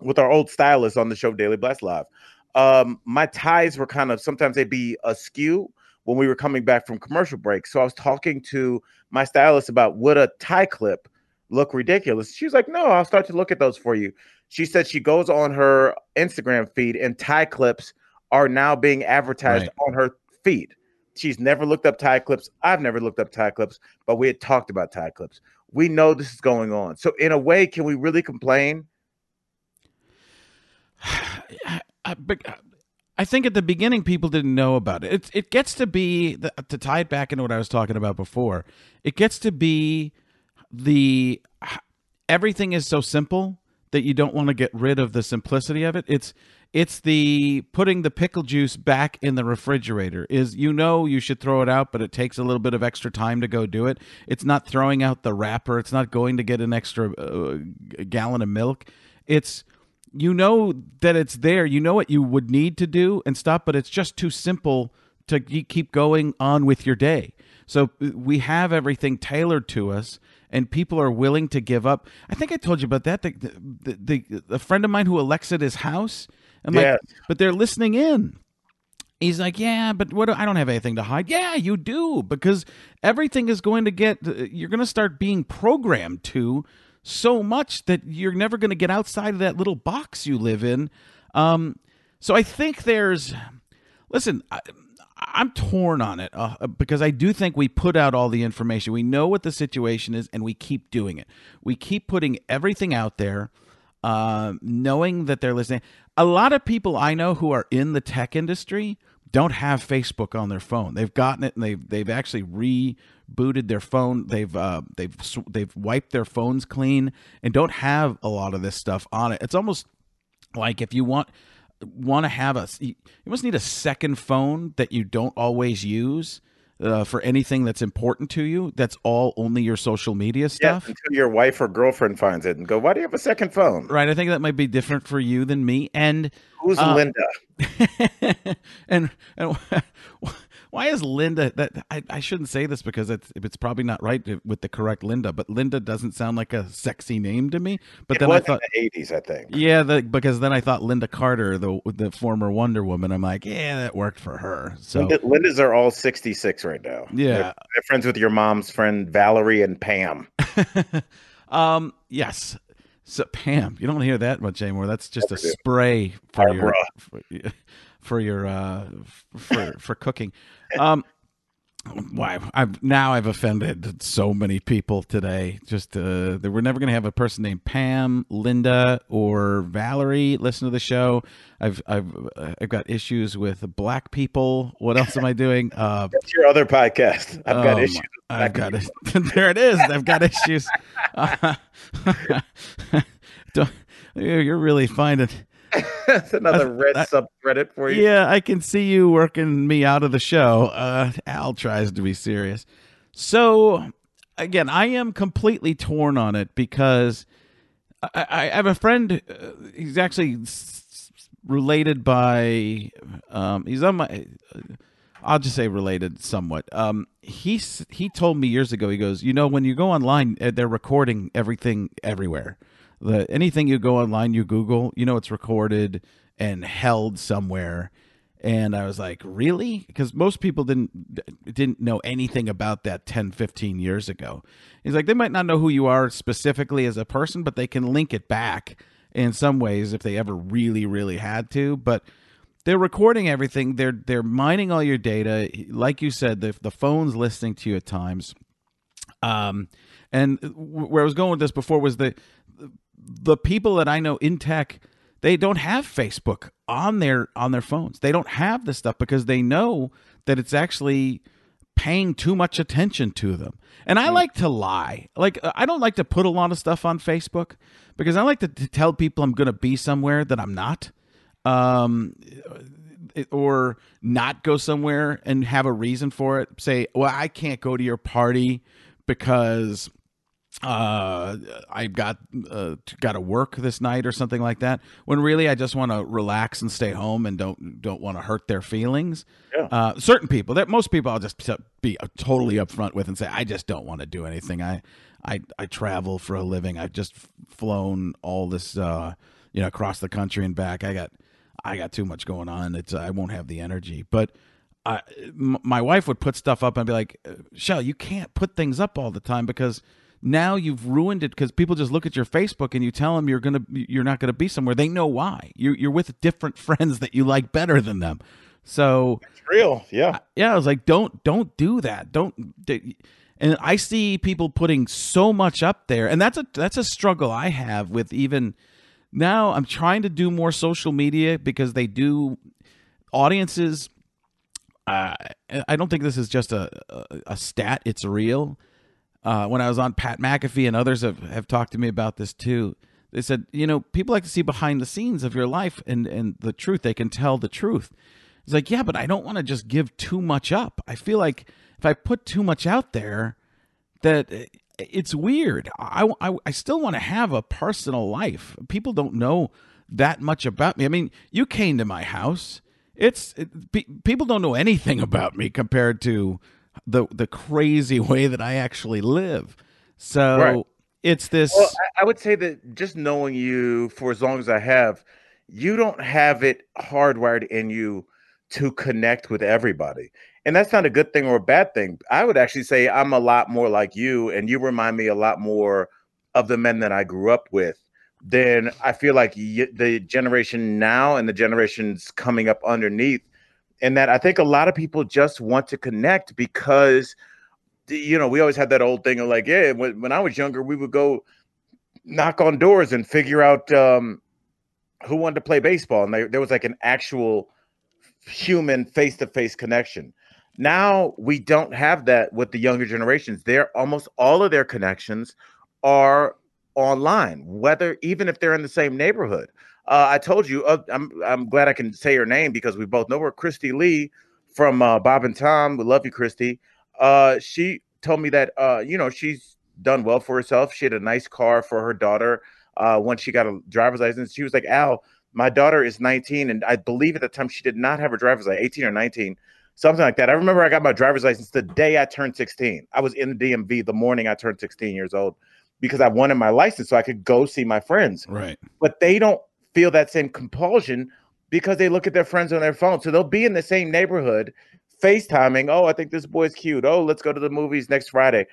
with our old stylist on the show Daily Blast Live. Um, my ties were kind of sometimes they'd be askew when we were coming back from commercial break. So I was talking to my stylist about would a tie clip look ridiculous. She was like, No, I'll start to look at those for you. She said she goes on her Instagram feed and tie clips are now being advertised Right. on her feed. She's never looked up tie clips. I've never looked up tie clips, but we had talked about tie clips. We know this is going on. So, in a way, can we really complain? I, I, I think at the beginning people didn't know about it. It it gets to be the, to tie it back into what I was talking about before. It gets to be the everything is so simple that you don't want to get rid of the simplicity of it. It's it's the putting the pickle juice back in the refrigerator. Is you know you should throw it out, but it takes a little bit of extra time to go do it. It's not throwing out the wrapper. It's not going to get an extra uh, gallon of milk. It's you know that it's there. You know what you would need to do and stop, but it's just too simple to keep going on with your day. So uh, we have everything tailored to us, and people are willing to give up. I think I told you about that. The the, the, the friend of mine who elects at his house. I'm Yes. like, but they're listening in. He's like, yeah, but what? do- I don't have anything to hide. Yeah, you do because everything is going to get. uh, You're going to start being programmed to so much that you're never going to get outside of that little box you live in. Um, so I think there's. Listen, I, I'm torn on it uh, because I do think we put out all the information. We know what the situation is, and we keep doing it. We keep putting everything out there, uh, knowing that they're listening. A lot of people I know who are in the tech industry don't have Facebook on their phone. They've gotten it, and they've they've actually rebooted their phone. They've uh, they've they've wiped their phones clean and don't have a lot of this stuff on it. It's almost like if you want want to have a you must need a second phone that you don't always use uh, for anything that's important to you that's all only your social media stuff. Yeah, until your wife or girlfriend finds it and go, Why do you have a second phone? right i think that might be different for you than me and Who's Uh, Linda? and and why is Linda that I, I shouldn't say this because it's it's probably not right with the correct Linda, but Linda doesn't sound like a sexy name to me. But It then I thought in the 80s, I think. Yeah, the, because then I thought Lynda Carter, the the former Wonder Woman. I'm like, yeah, that worked for her. So Linda, Lindas are all 66 right now. Yeah. They're, they're friends with your mom's friend Valerie and Pam. um, yes. So Pam, you don't hear that much anymore. That's just a do. spray for your Barbara. for, for your uh for for cooking. Um why I've now I've offended so many people today. Just uh that we're never gonna have a person named Pam, Linda, or Valerie listen to the show. I've I've I've got issues with black people. What else am I doing? Uh That's your other podcast. I've got Oh, issues. my- I've got it. there it is. I've got issues. Uh, don't- you're really finding. That's another red that- subreddit for you. Yeah, I can see you working me out of the show. Uh, Al tries to be serious. So again, I am completely torn on it because I, I have a friend. Uh, he's actually related by. Um, he's on my. I'll just say related somewhat. Um, he he told me years ago. He goes, you know, when you go online, uh, they're recording everything everywhere. The anything you go online, you Google, you know, it's recorded and held somewhere. And I was like, really? Because most people didn't didn't know anything about that 10, 15 years ago. He's like, they might not know who you are specifically as a person, but they can link it back in some ways if they ever really, really had to. But they're recording everything. They're they're mining all your data. Like you said, the the phone's listening to you at times. Um, and where I was going with this before was the the people that I know in tech they don't have Facebook on their on their phones. They don't have this stuff because they know that it's actually paying too much attention to them. And I hmm. like to lie. Like uh, I don't like to put a lot of stuff on Facebook because I like to, to tell people I'm going to be somewhere that I'm not. Um uh, or not go somewhere and have a reason for it. Say, "Well, I can't go to your party because uh i got uh got to work this night or something like that when really i just want to relax and stay home and don't don't want to hurt their feelings. Yeah. uh certain people that most people i'll just be totally upfront with and say i just don't want to do anything. I i i travel for a living. I've just flown all this uh you know across the country and back. I got i got too much going on. It's i won't have the energy. But I, m- my wife would put stuff up and be like, "Shell, you can't put things up all the time because now you've ruined it because people just look at your Facebook and you tell them you're gonna you're not gonna be somewhere. They know why. You're you're with different friends that you like better than them. So it's real, yeah, yeah. I was like, don't don't do that. Don't. And I see people putting so much up there, and that's a that's a struggle I have with even now. I'm trying to do more social media because they do audiences. Uh, I don't think this is just a, a, a stat; it's real uh, when I was on Pat McAfee and others have, have talked to me about this too. They said, you know, people like to see behind the scenes of your life and, and the truth. They can tell the truth. It's like, yeah, but I don't want to just give too much up. I feel like if I put too much out there, that it's weird. I, I, I still want to have a personal life. People don't know that much about me. I mean, you came to my house. It's it, people don't know anything about me compared to the the crazy way that I actually live. So right. it's this. Well, I would say that just knowing you for as long as I have, you don't have it hardwired in you to connect with everybody. And that's not a good thing or a bad thing. I would actually say I'm a lot more like you, and you remind me a lot more of the men that I grew up with. Then I feel like the generation now and the generations coming up underneath and that I think a lot of people just want to connect because you know we always had that old thing of like yeah when, when I was younger we would go knock on doors and figure out um, who wanted to play baseball and they, there was like an actual human face-to-face connection. Now we don't have that with the younger generations. They're almost all of their connections are online whether even if they're in the same neighborhood uh, I told you, uh, I'm I'm glad I can say her name because we both know her. Kristi Lee from uh, Bob and Tom. We love you, Kristi. Uh, she told me that uh, you know she's done well for herself. She had a nice car for her daughter. Uh, when she got a driver's license, she was like, "Al, my daughter is 19, and I believe at the time she did not have a driver's license, 18 or 19." Something like that. I remember I got my driver's license the day I turned 16. I was in the DMV the morning I turned 16 years old because I wanted my license so I could go see my friends. Right. But they don't feel that same compulsion because they look at their friends on their phone. So they'll be in the same neighborhood, FaceTiming. Oh, I think this boy's cute. Oh, let's go to the movies next Friday.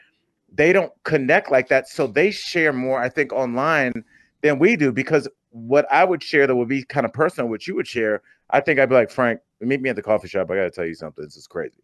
They don't connect like that. So they share more, I think, online than we do because what I would share that would be kind of personal, what you would share, I think I'd be like, Frank, meet me at the coffee shop. I got to tell you something. This is crazy.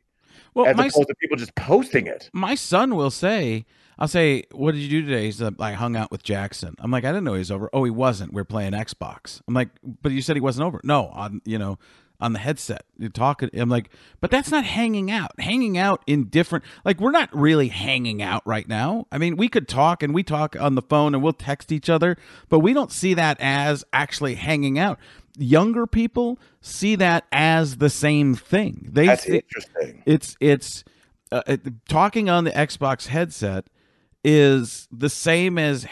Well, as opposed to people just posting it. My son will say, I'll say, "What did you do today?" He's like, "I hung out with Jackson." I'm like, "I didn't know he was over." Oh, he wasn't. We are playing Xbox. I'm like, "But you said he wasn't over." No, on you know, on the headset. You're talking. I'm like, "But that's not hanging out. Hanging out in different. Like we're not really hanging out right now. I mean, we could talk and we talk on the phone and we'll text each other, but we don't see that as actually hanging out." Younger people see that as the same thing. They that's interesting. It's it's. Uh, talking on the Xbox headset is the same as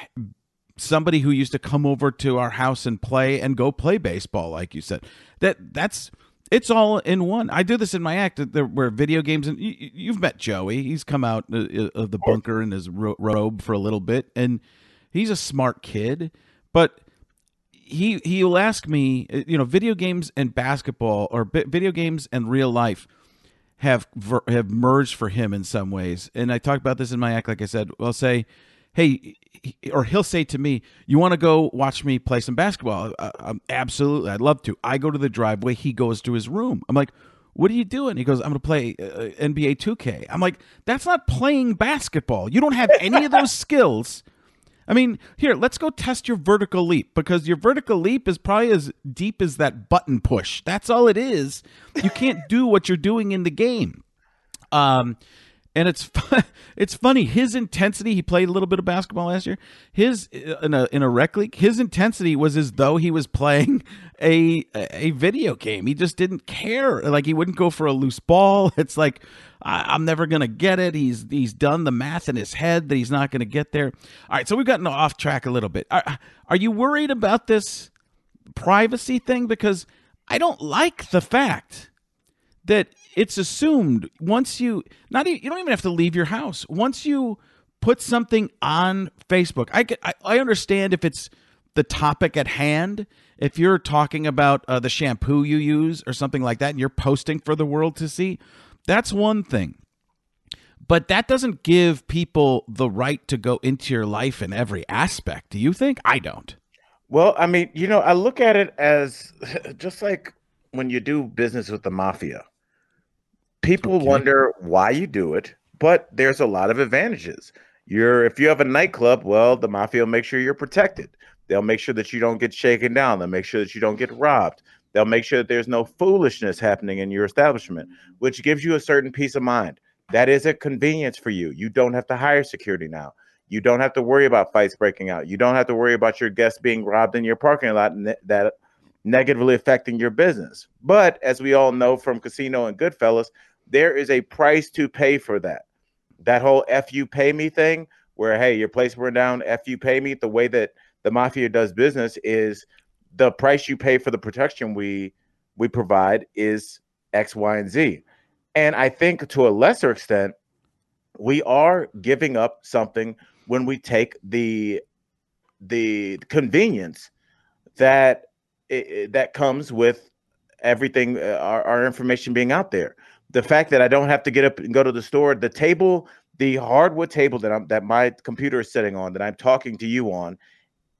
somebody who used to come over to our house and play and go play baseball like you said. That that's it's all in one. I do this in my act there were video games and you, have met joey. He's come out of the bunker in his robe for a little bit and he's a smart kid but he he will ask me, uh, you know, video games and basketball or video games and real life have have merged for him in some ways. And I talked about this in my act. Like I said, I'll say, "Hey," or he'll say to me, "You want to go watch me play some basketball?" Uh, um, absolutely, I'd love to. I go to the driveway. He goes to his room. I'm like. What are you doing? He goes, I'm going to play uh, NBA 2K. I'm like, that's not playing basketball. You don't have any of those skills. I mean, here, let's go test your vertical leap because your vertical leap is probably as deep as that button push. That's all it is. You can't do what you're doing in the game. Um, and it's it's funny his intensity. He played a little bit of basketball last year. His uh, in a in a rec league, his intensity was as though he was playing a a video game. He just didn't care. Like he wouldn't go for a loose ball. It's like I, am never gonna get it. He's he's done the math in his head that he's not gonna get there. All right, so we've gotten off track a little bit. Are, are you worried about this privacy thing? Because I don't like the fact that it's assumed once you not even, you don't even have to leave your house once you put something on Facebook. I I, I understand if it's the topic at hand. If you're talking about uh, the shampoo you use or something like that, and you're posting for the world to see, that's one thing. But that doesn't give people the right to go into your life in every aspect. Do you think? I don't. Well, I mean, you know, I look at it as just like when you do business with the mafia people okay. wonder why you do it, but there's a lot of advantages. You're if you have a nightclub, well, the mafia will make sure you're protected. They'll make sure that you don't get shaken down. They'll make sure that you don't get robbed. They'll make sure that there's no foolishness happening in your establishment, which gives you a certain peace of mind. That is a convenience for you. You don't have to hire security now. You don't have to worry about fights breaking out. You don't have to worry about your guests being robbed in your parking lot and that negatively affecting your business. But as we all know from Casino and Goodfellas, there is a price to pay for that. That whole F you pay me thing, where hey, your place burned down, F you pay me, the way that the mafia does business is the price you pay for the protection we we provide is X, Y, and Z. And I think to a lesser extent, we are giving up something when we take the the convenience that that comes with everything uh, our, our information being out there the fact that I don't have to get up and go to the store, the table, the hardwood table that I'm that my computer is sitting on, that I'm talking to you on,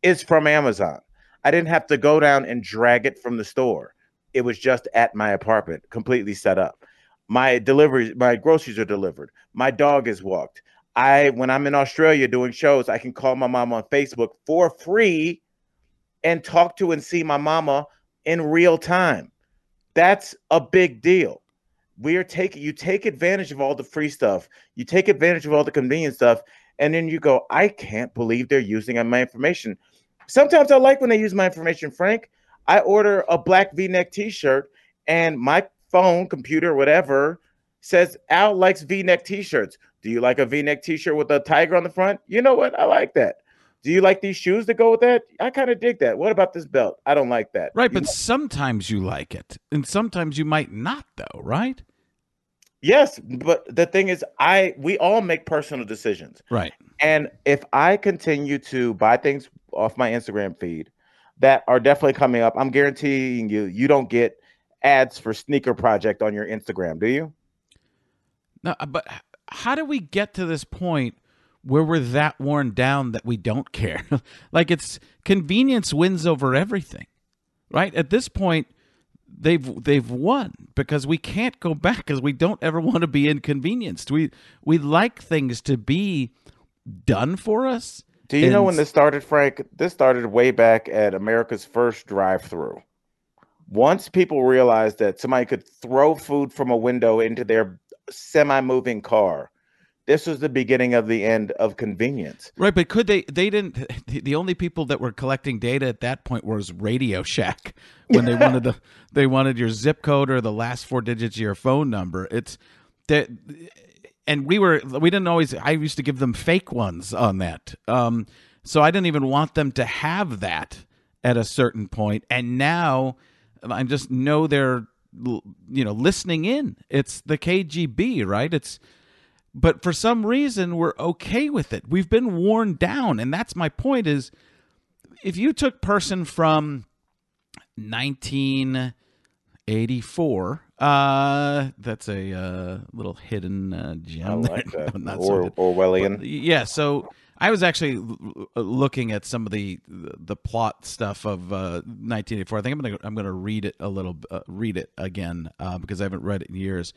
is from Amazon. I didn't have to go down and drag it from the store. It was just at my apartment, completely set up. My deliveries, my groceries are delivered. My dog is walked. I when I'm in Australia doing shows, I can call my mom on Facebook for free and talk to and see my mama in real time. That's a big deal we are taking you take advantage of all the free stuff. You take advantage of all the convenient stuff and then you go i can't believe they're using my information. Sometimes i like when they use my information frank. I order a black v-neck t-shirt and my phone computer whatever says al likes v-neck t-shirts. Do you like a v-neck t-shirt with a tiger on the front? You know what? I like that do you like these shoes that go with that? I kind of dig that. What about this belt? I don't like that. Right, you but sometimes you like it, and sometimes you might not, though, right? Yes, but the thing is, I we all make personal decisions, right? And if I continue to buy things off my Instagram feed that are definitely coming up, I'm guaranteeing you, you don't get ads for Sneaker Project on your Instagram, do you? No, uh, but how do we get to this point where we're that worn down that we don't care. like it's convenience wins over everything. Right? At this point, they've they've won because we can't go back because we don't ever want to be inconvenienced. We we like things to be done for us. Do you and, know when this started, Frank? This started way back at America's first drive-through. Once people realized that somebody could throw food from a window into their semi-moving car, this was the beginning of the end of convenience. Right, but could they? They didn't. The only people that were collecting data at that point was Radio Shack when they wanted the they wanted your zip code or the last four digits of your phone number. It's that, and we were we didn't always. I used to give them fake ones on that. Um, so I didn't even want them to have that at a certain point. point, and now I just know they're you know listening in. It's the KGB, right? It's but for some reason we're okay with it. We've been worn down, and that's my point. Is if you took person from 1984, uh, that's a uh, little hidden uh, gem. I like that. No, or, so Orwellian. but, yeah, so I was actually l- looking at some of the the plot stuff of uh, 1984. I think I'm gonna I'm gonna read it a little, uh, read it again uh, because I haven't read it in years.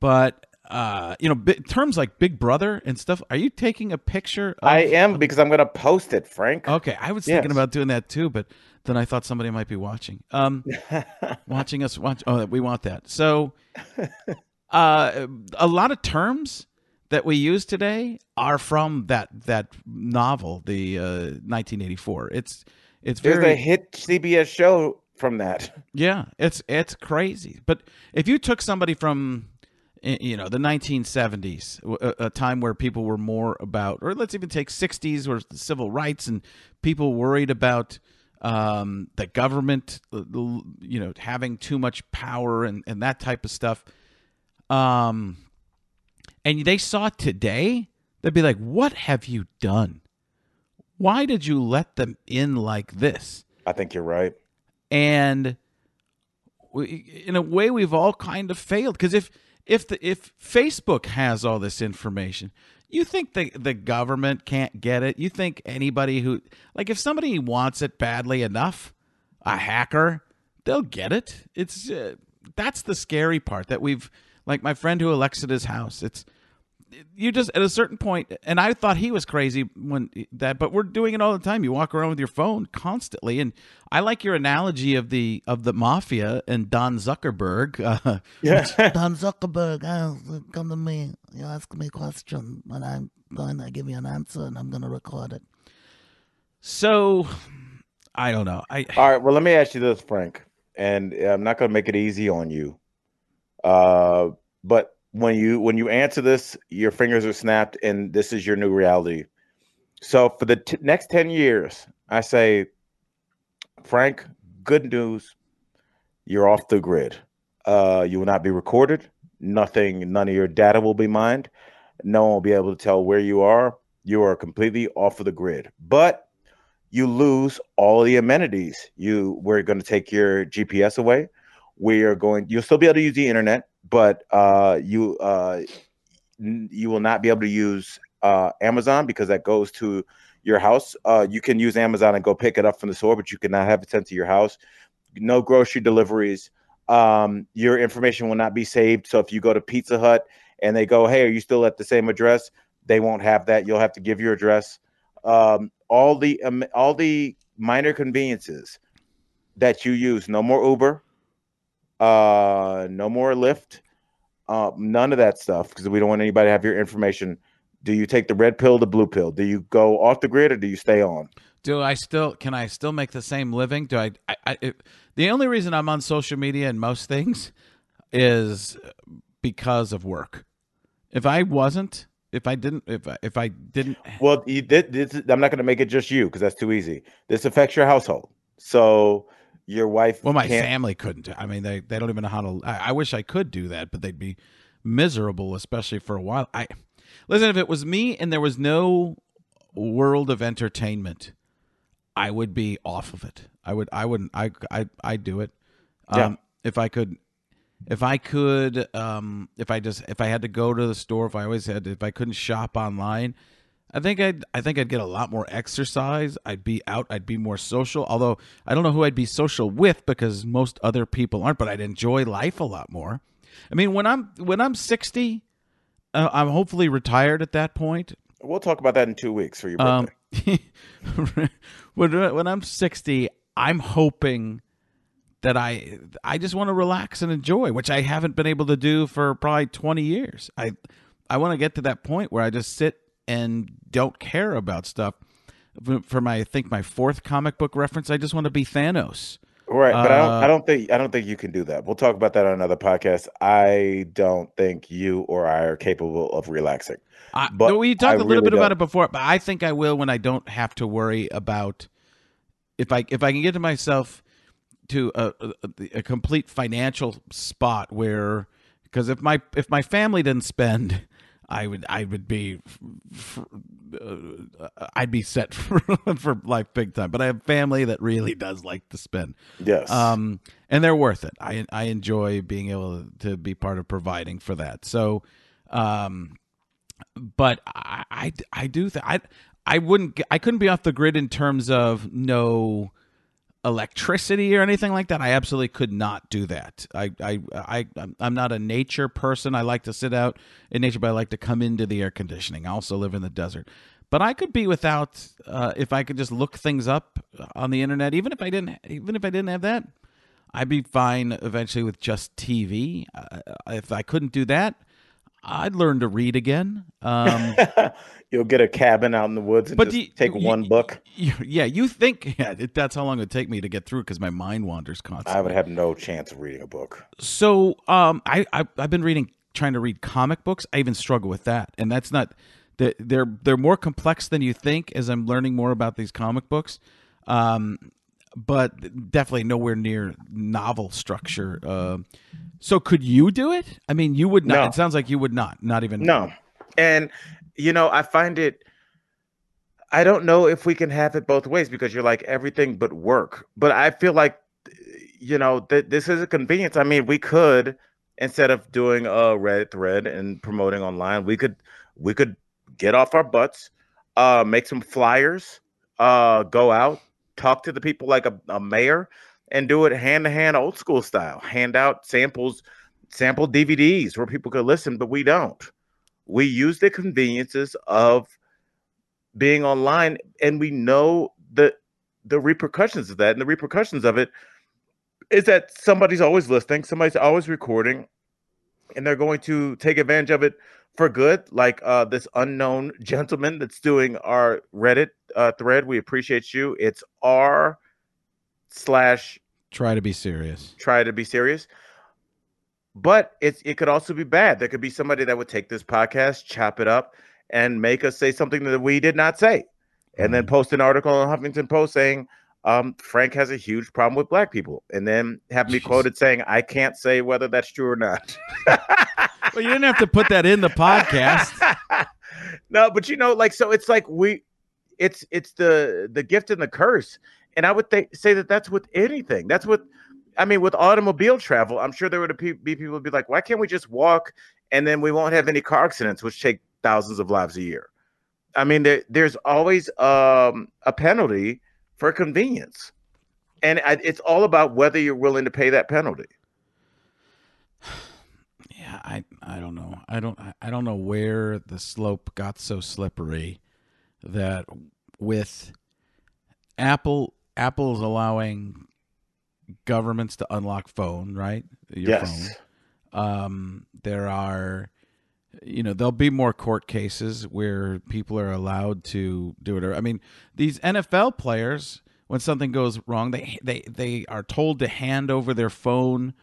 But uh, you know, terms like Big Brother and stuff. Are you taking a picture? Of, I am because I'm going to post it, Frank. Okay, I was thinking Yes. about doing that too, but then I thought somebody might be watching. Um, watching us watch. Oh, we want that. So, uh, a lot of terms that we use today are from that that novel, the uh, 1984. It's it's There's very a hit CBS show from that. yeah, it's it's crazy. But if you took somebody from you know the 1970s, a time where people were more about, or let's even take 60s, where civil rights and people worried about um, the government, you know, having too much power and and that type of stuff. Um, and they saw today, they'd be like, "What have you done? Why did you let them in like this?" I think you're right. and we, in a way we've all kind of failed because if if the if Facebook has all this information you think the the government can't get it? You think anybody who like if somebody wants it badly enough a hacker they'll get it? It's uh, that's the scary part that we've like my friend who elected his house it's you just at a certain point and i thought he was crazy when that but we're doing it all the time you walk around with your phone constantly and i like your analogy of the of the mafia and don zuckerberg uh, Yeah. Don Zuckerberg, uh, come to me. You ask me a question, and I'm going to give you an answer, and I'm going to record it. so i don't know i All right. Well, let me ask you this, Frank, and I'm not going to make it easy on you. Uh, but when you when you answer this, your fingers are snapped, and this is your new reality. So for the t- next ten years, I say, Frank, good news. You're off the grid. Uh, you will not be recorded. Nothing. None of your data will be mined. No one will be able to tell where you are. You are completely off of the grid. But you lose all the amenities. You we're going to take your GPS away. We are going. You'll still be able to use the internet, but uh, you uh, you will not be able to use uh, Amazon because that goes to your house. Uh, you can use Amazon and go pick it up from the store, but you cannot have it sent to your house. No grocery deliveries. Um, your information will not be saved. So if you go to Pizza Hut and they go, "Hey, are you still at the same address?" They won't have that. You'll have to give your address. Um, all the um, all the minor conveniences that you use. No more Uber. Uh, no more Lyft. Uh, none of that stuff because we don't want anybody to have your information. Do you take the red pill, the blue pill? Do you go off the grid or do you stay on? do i still can i still make the same living do i, I, I it, the only reason i'm on social media and most things is because of work if i wasn't if i didn't if I, if i didn't Well, you, this, this, I'm not going to make it just you because that's too easy. This affects your household. So your wife. Well, my family couldn't. I mean, they they don't even know how to. I, I wish I could do that, but they'd be miserable, especially for a while. I listen. If it was me and there was no world of entertainment, I would be off of it. I would. I wouldn't. I I I'd do it. Um, Yeah. If I could. If I could, um, if I just, if I had to go to the store, if I always had, to, if I couldn't shop online, I think I'd I think I'd get a lot more exercise. I'd be out. I'd be more social. Although I don't know who I'd be social with because most other people aren't. But I'd enjoy life a lot more. I mean, when I'm when I'm sixty, uh, I'm hopefully retired at that point. We'll talk about that in two weeks for your birthday. Um, when when I'm sixty, I'm hoping that I I just want to relax and enjoy, which I haven't been able to do for probably twenty years. I I want to get to that point where I just sit and don't care about stuff. For my, I think my fourth comic book reference, I just want to be Thanos. Right, but I don't. Uh, I don't think. I don't think you can do that. We'll talk about that on another podcast. I don't think you or I are capable of relaxing. I, But we talked I a little really bit about don't. it before, but I think I will when I don't have to worry about if I if I can get to myself to a, a, a complete financial spot where because if my if my family didn't spend I would I would be uh, I'd be set for, for life big time. But I have family that really does like to spin. Yes. Um, and they're worth it. I I enjoy being able to be part of providing for that. So, um, but I I, I do th- I I wouldn't I couldn't be off the grid in terms of no electricity or anything like that. I absolutely could not do that. I I I I'm not a nature person. I like to sit out in nature, but I like to come into the air conditioning. I also live in the desert. But I could be without uh, if I could just look things up on the internet. Even if I didn't, even if I didn't have that, I'd be fine eventually with just TV. Uh, if I couldn't do that, I'd learn to read again. Um, You'll get a cabin out in the woods and But just you- take you- one book. you- yeah, you think yeah, that's how long it would take me to get through because my mind wanders constantly. I would have no chance of reading a book. so um I, I i've been reading trying to read comic books i even struggle with that and that's not they're they're, they're more complex than you think as i'm learning more about these comic books um but definitely nowhere near novel structure uh, so could you do it i mean you would not No. it sounds like you would not not even No. And you know, I find it I don't know if we can have it both ways because you're like everything but work. But I feel like you know, that this is a convenience. I mean, we could instead of doing a Reddit thread and promoting online, we could we could get off our butts, uh make some flyers, uh go out, talk to the people like a, a mayor and do it hand to hand old school style. Hand out samples, sample DVDs where people could listen, but we don't we use the conveniences of being online and we know the the repercussions of that and the repercussions of it is that somebody's always listening somebody's always recording and they're going to take advantage of it for good like uh this unknown gentleman that's doing our reddit uh thread we appreciate you it's r slash try to be serious try to be serious. But it's it could also be bad. There could be somebody that would take this podcast, chop it up, and make us say something that we did not say, and then Mhm. post an article on the Huffington Post saying um, Frank has a huge problem with black people, and then have me Jeez. quoted saying I can't say whether that's true or not. well you didn't have to put that in the podcast no, but you know, like so, it's like we, it's it's the the gift and the curse, and I would th- say that that's with anything. That's what I mean with automobile travel. I'm sure there would be people would be like, why can't we just walk and then we won't have any car accidents, which take thousands of lives a year. I mean, there, there's always um, a penalty for convenience, and it's all about whether you're willing to pay that penalty. I I don't know. I don't I don't know where the slope got so slippery that with Apple Apple's allowing governments to unlock phone, right? Your yes. phone. Um there are you know, there'll be more court cases where people are allowed to do it. I mean, these NFL players when something goes wrong, they they they are told to hand over their phone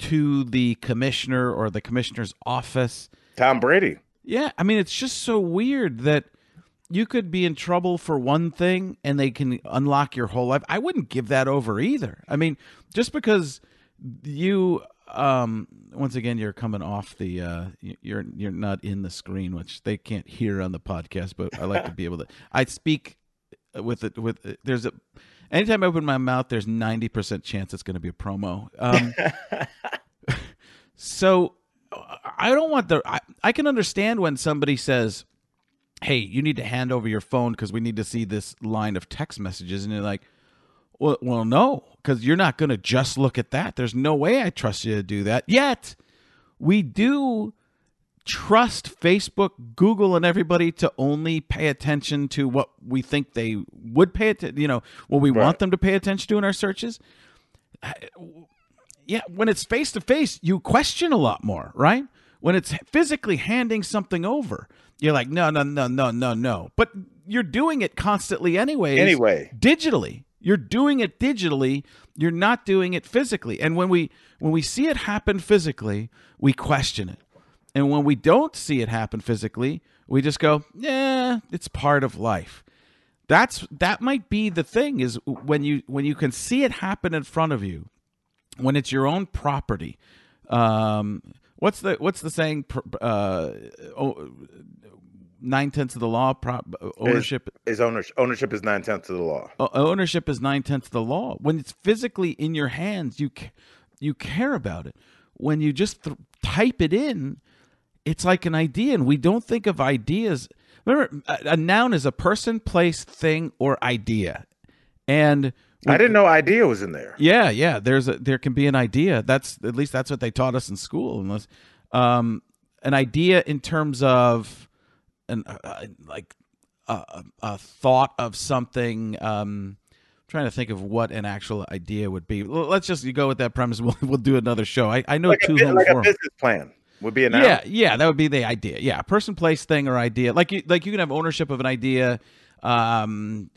to the commissioner or the commissioner's office. Tom Brady. Yeah, I mean it's just so weird that you could be in trouble for one thing and they can unlock your whole life. I wouldn't give that over either. I mean, just because you um once again you're coming off the uh you're you're not in the screen which they can't hear on the podcast but I like to be able to I speak with it with it, there's a anytime I open my mouth there's 90% chance it's going to be a promo. Um so I don't want the. I, I can understand when somebody says, "Hey, you need to hand over your phone because we need to see this line of text messages," and you're like, "Well, well, no, because you're not going to just look at that. There's no way I trust you to do that." Yet, we do trust Facebook, Google, and everybody to only pay attention to what we think they would pay attention. You know, what we Right. want them to pay attention to in our searches yeah, when it's face to face, you question a lot more, right? When it's physically handing something over, you're like, no, no, no, no, no, no. But you're doing it constantly anyways. Anyway. digitally. You're doing it digitally. You're not doing it physically. And when we when we see it happen physically, we question it. And when we don't see it happen physically, we just go, "Yeah, it's part of life." That's that might be the thing is when you when you can see it happen in front of you when it's your own property, um, what's the what's the saying? Uh, oh, nine tenths of the law. Pro- ownership Is ownership ownership is nine tenths of the law. ownership is nine tenths of the law. When it's physically in your hands, you you care about it. When you just th- type it in, it's like an idea, and we don't think of ideas. Remember, a, a noun is a person, place, thing, or idea, and I didn't know idea was in there. yeah, yeah. There's a there can be an idea. That's at least that's what they taught us in school. Unless um, an idea in terms of an uh, uh, like a, a thought of something. Um, I'm trying to think of what an actual idea would be. Let's just go with that premise. We'll we'll do another show. I, I know Like, two home like a business plan would be an. Yeah, yeah, that would be the idea. Yeah, person, place, thing, or idea. Like you, like you can have ownership of an idea. Um,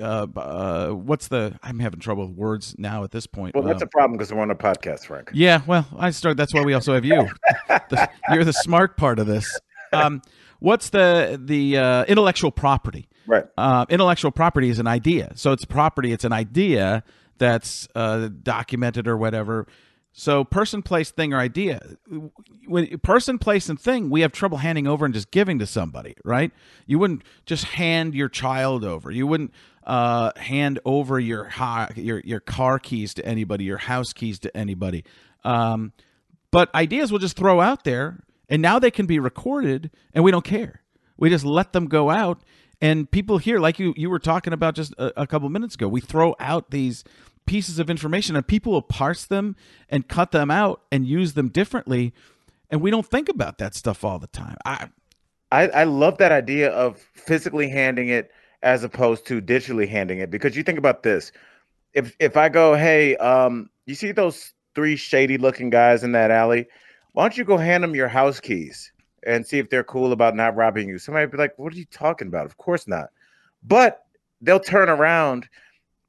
uh, uh, what's the? I'm having trouble with words now at this point. Well, that's Um, a problem because we're on a podcast, Frank. yeah, well, I start. That's why we also have you. The- you're the smart part of this. Um, what's the the uh, intellectual property? Right. Uh, intellectual property is an idea, so it's property. It's an idea that's uh, documented or whatever. So person, place, thing, or idea. When person, place, and thing, we have trouble handing over and just giving to somebody, right? You wouldn't just hand your child over. You wouldn't uh, hand over your your your car keys to anybody, your house keys to anybody. Um, but ideas we'll just throw out there, and now they can be recorded, and we don't care. We just let them go out, and people hear, like you you were talking about just a, a couple minutes ago. We throw out these pieces of information, and people will parse them and cut them out and use them differently, and we don't think about that stuff all the time. I I, I love that idea of physically handing it as opposed to digitally handing it because you think about this. If if I go, hey, um, you see those three shady looking guys in that alley? Why don't you go hand them your house keys and see if they're cool about not robbing you? Somebody be like, What are you talking about? Of course not. But they'll turn around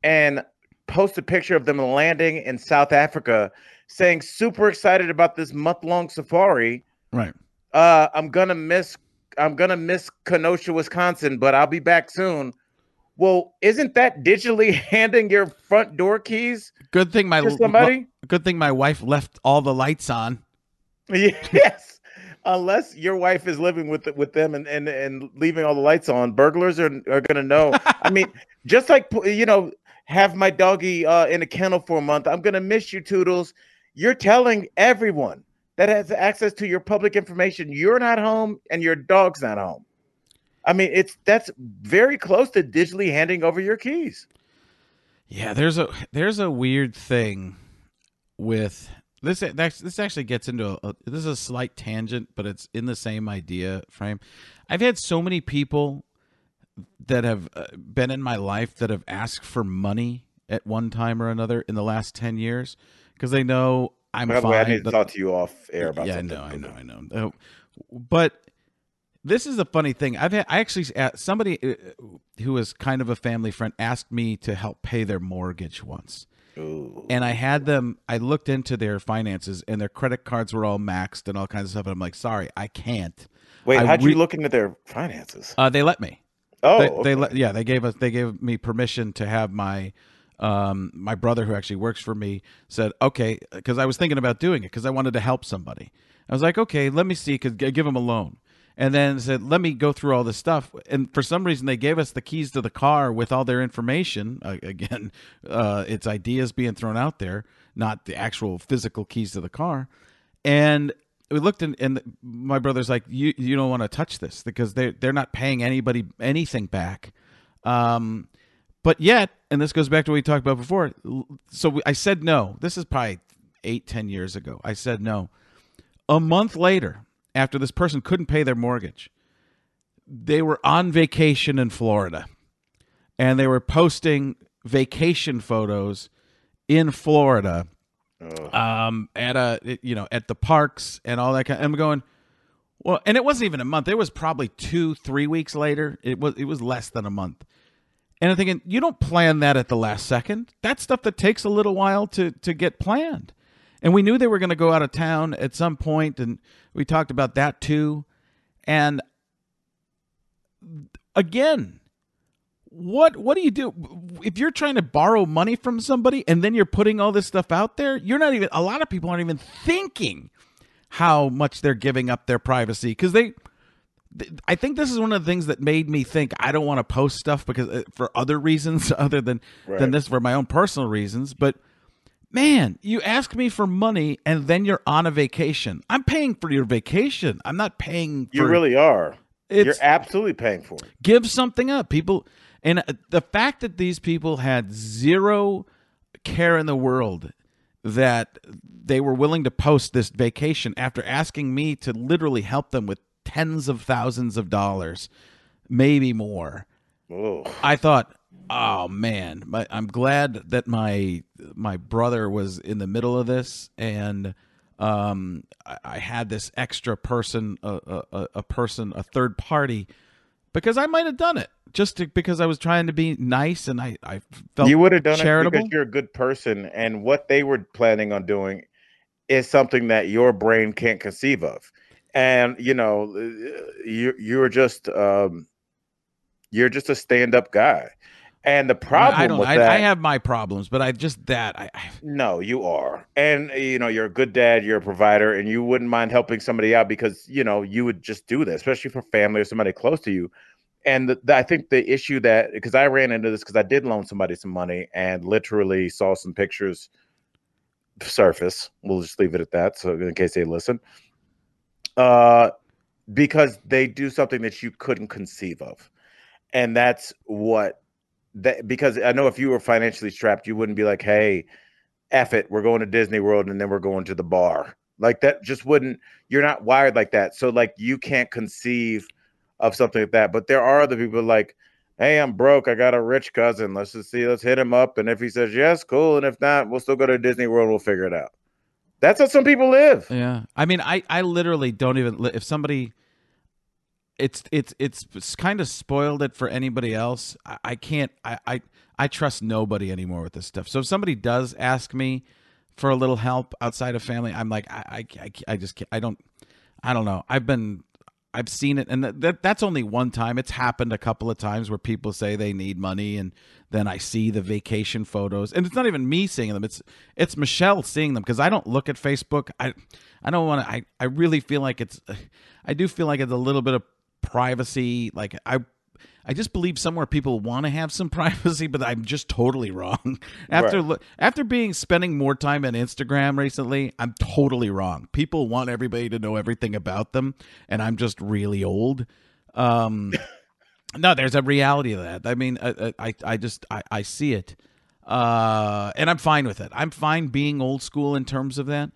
and post a picture of them landing in South Africa saying super excited about this month long safari. Right. uh i'm gonna miss i'm gonna miss kenosha wisconsin but i'll be back soon. Well isn't that digitally handing your front door keys Good thing my to somebody? good thing my wife left all the lights on. yes. Unless your wife is living with with them and and, and leaving all the lights on burglars are, are gonna know. I mean just like you know have my doggy uh in a kennel for a month i'm gonna miss you toodles you're telling everyone that has access to your public information you're not home and your dog's not home i mean it's that's very close to digitally handing over your keys Yeah, there's a there's a weird thing with this. This actually gets into a this is a slight tangent, but it's in the same idea frame. I've had so many people that have uh, been in my life that have asked for money at one time or another in the last ten years because they know I'm by the way i fine. need to talk to you off air about yeah, I know, I know, I know. But this is a funny thing. I've had I actually uh, somebody uh, who was kind of a family friend asked me to help pay their mortgage once. Ooh. And I had them I looked into their finances and their credit cards were all maxed and all kinds of stuff and I'm like, "Sorry, I can't." wait I how'd re- you look into their finances Uh, they let me. Oh they, okay. they let yeah they gave us they gave me permission to have my um my brother who actually works for me said okay because i was thinking about doing it because i wanted to help somebody. I was like okay let me see could give him a loan. And then said let me go through all this stuff. And for some reason they gave us the keys to the car with all their information uh, again uh it's ideas being thrown out there not the actual physical keys to the car. And we looked in, and my brother's like, "You you don't want to touch this because they they're not paying anybody anything back." Um, but yet, and this goes back to what we talked about before. So we, I said no. This is probably eight ten years ago. I said no. A month later, after this person couldn't pay their mortgage, they were on vacation in Florida, and they were posting vacation photos in Florida Ugh. um, at a you know at the parks and all that kind. Of, I'm going, well, and it wasn't even a month. It was probably two, three weeks later. It was it was less than a month. And I'm thinking, you don't plan that at the last second. That's stuff that takes a little while to to get planned. And we knew they were going to go out of town at some point, and we talked about that too. And again, what what do you do if you're trying to borrow money from somebody and then you're putting all this stuff out there? You're not even. A lot of people aren't even thinking how much they're giving up their privacy because they I think this is one of the things that made me think I don't want to post stuff because uh, for other reasons other than Right. than this for my own personal reasons. But man, you ask me for money and then you're on a vacation. I'm paying for your vacation. I'm not paying. For, You really are. It's- You're absolutely paying for it. give something up. People, and uh, the fact that these people had zero care in the world that they were willing to post this vacation after asking me to literally help them with tens of thousands of dollars, maybe more. Oh, I thought, oh man, my, I'm glad that my my brother was in the middle of this, and um, I, I had this extra person, a, a- a person, a third party, because I might have done it just to, because I was trying to be nice, and I I felt you would have done it because you're a good person, and what they were planning on doing is something that your brain can't conceive of. And you know, you you're just um, you're just a stand-up guy. And the problem I don't. with I, that, I have my problems, but I just that I, I No, you are. And you know, you're a good dad, you're a provider, and you wouldn't mind helping somebody out because you know, you would just do that, especially for family or somebody close to you. And the, the- I think the issue that because I ran into this because I did loan somebody some money and literally saw some pictures surface. We'll just leave it at that. So in case they listen. Uh because they do something that you couldn't conceive of. And that's what that because I know if you were financially strapped, you wouldn't be like, hey, F it, we're going to Disney World and then we're going to the bar. Like that just wouldn't, you're not wired like that. So, like, you can't conceive of something like that. But there are other people like, hey, I'm broke. I got a rich cousin. Let's just see, let's hit him up. And if he says yes, cool. And if not, we'll still go to Disney World. We'll figure it out. That's how some people live. Yeah, I mean, I I literally don't even if somebody. It's it's it's kind of spoiled it for anybody else. I, I can't. I, I I trust nobody anymore with this stuff. So if somebody does ask me for a little help outside of family, I'm like, I I, I, just can't, I don't I don't know. I've been I've seen it, and that that's only one time. It's happened a couple of times where people say they need money, and then I see the vacation photos, and it's not even me seeing them. It's it's Michelle seeing them because I don't look at Facebook. I I don't want to. I I really feel like it's. I do feel like it's a little bit of privacy. Like I. I just believe somewhere people want to have some privacy, but I'm just totally wrong. After Right. after being spending more time on Instagram recently, I'm totally wrong. People want everybody to know everything about them, and I'm just really old. Um, no, there's a reality of that. I mean, I I, I just I, I see it, uh, and I'm fine with it. I'm fine being old school in terms of that.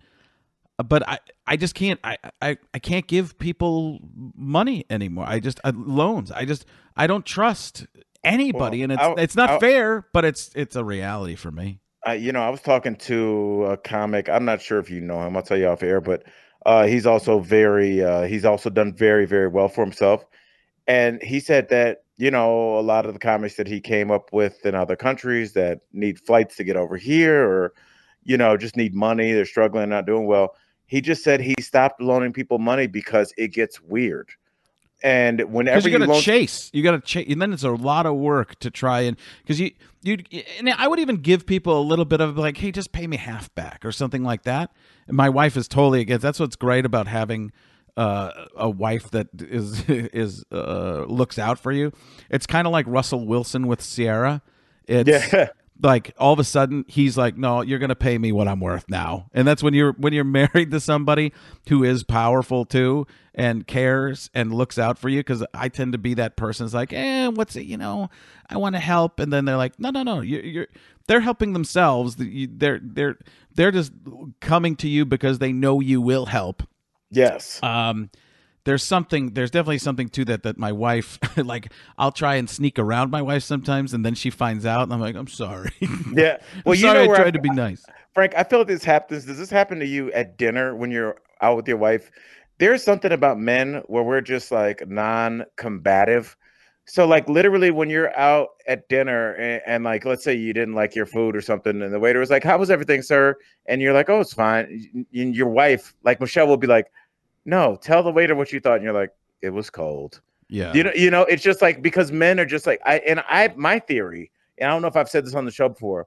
But I, I just can't I, I, I can't give people money anymore. I just uh, loans. I just I don't trust anybody, Well, and it's I'll- it's not I'll- fair, but it's it's a reality for me. I, you know, I was talking to a comic. I'm not sure if you know him. I'll tell you off air, but uh, he's also very. Uh, he's also done very, very well for himself. And he said that you know a lot of the comics that he came up with in other countries that need flights to get over here, or you know, just need money. They're struggling, not doing well. He just said he stopped loaning people money because it gets weird. And whenever you you, got to loan, chase, you got to chase, and then it's a lot of work to try and because you you and I would even give people a little bit of like, hey, just pay me half back or something like that. And my wife is totally against. That's what's great about having uh, a wife that is is uh, looks out for you. It's kind of like Russell Wilson with Ciara. It's yeah, like all of a sudden he's like no you're going to pay me what i'm worth now. And that's when you're when you're married to somebody who is powerful too and cares and looks out for you because i tend to be that person that's like eh what's it you know i want to help. And then they're like no no no you're, you're they're helping themselves. They're they're they're just coming to you because they know you will help. Yes, um there's something there's definitely something to that that my wife like i'll try and sneak around my wife sometimes and then she finds out and i'm like i'm sorry yeah. Well, you sorry know i tried I- to be nice Frank, I feel like this happens. Does this happen to you at dinner when you're out with your wife? There's something about men where we're just like non-combative. So, like, literally, when you're out at dinner and, and like, let's say you didn't like your food or something, and the waiter was like, "How was everything, sir?" and you're like, "Oh, it's fine." And your wife, like Michelle, will be like, "No, tell the waiter what you thought," and you're like, "It was cold." yeah You know, you know, it's just like because men are just like I and I my theory, and I don't know if I've said this on the show before.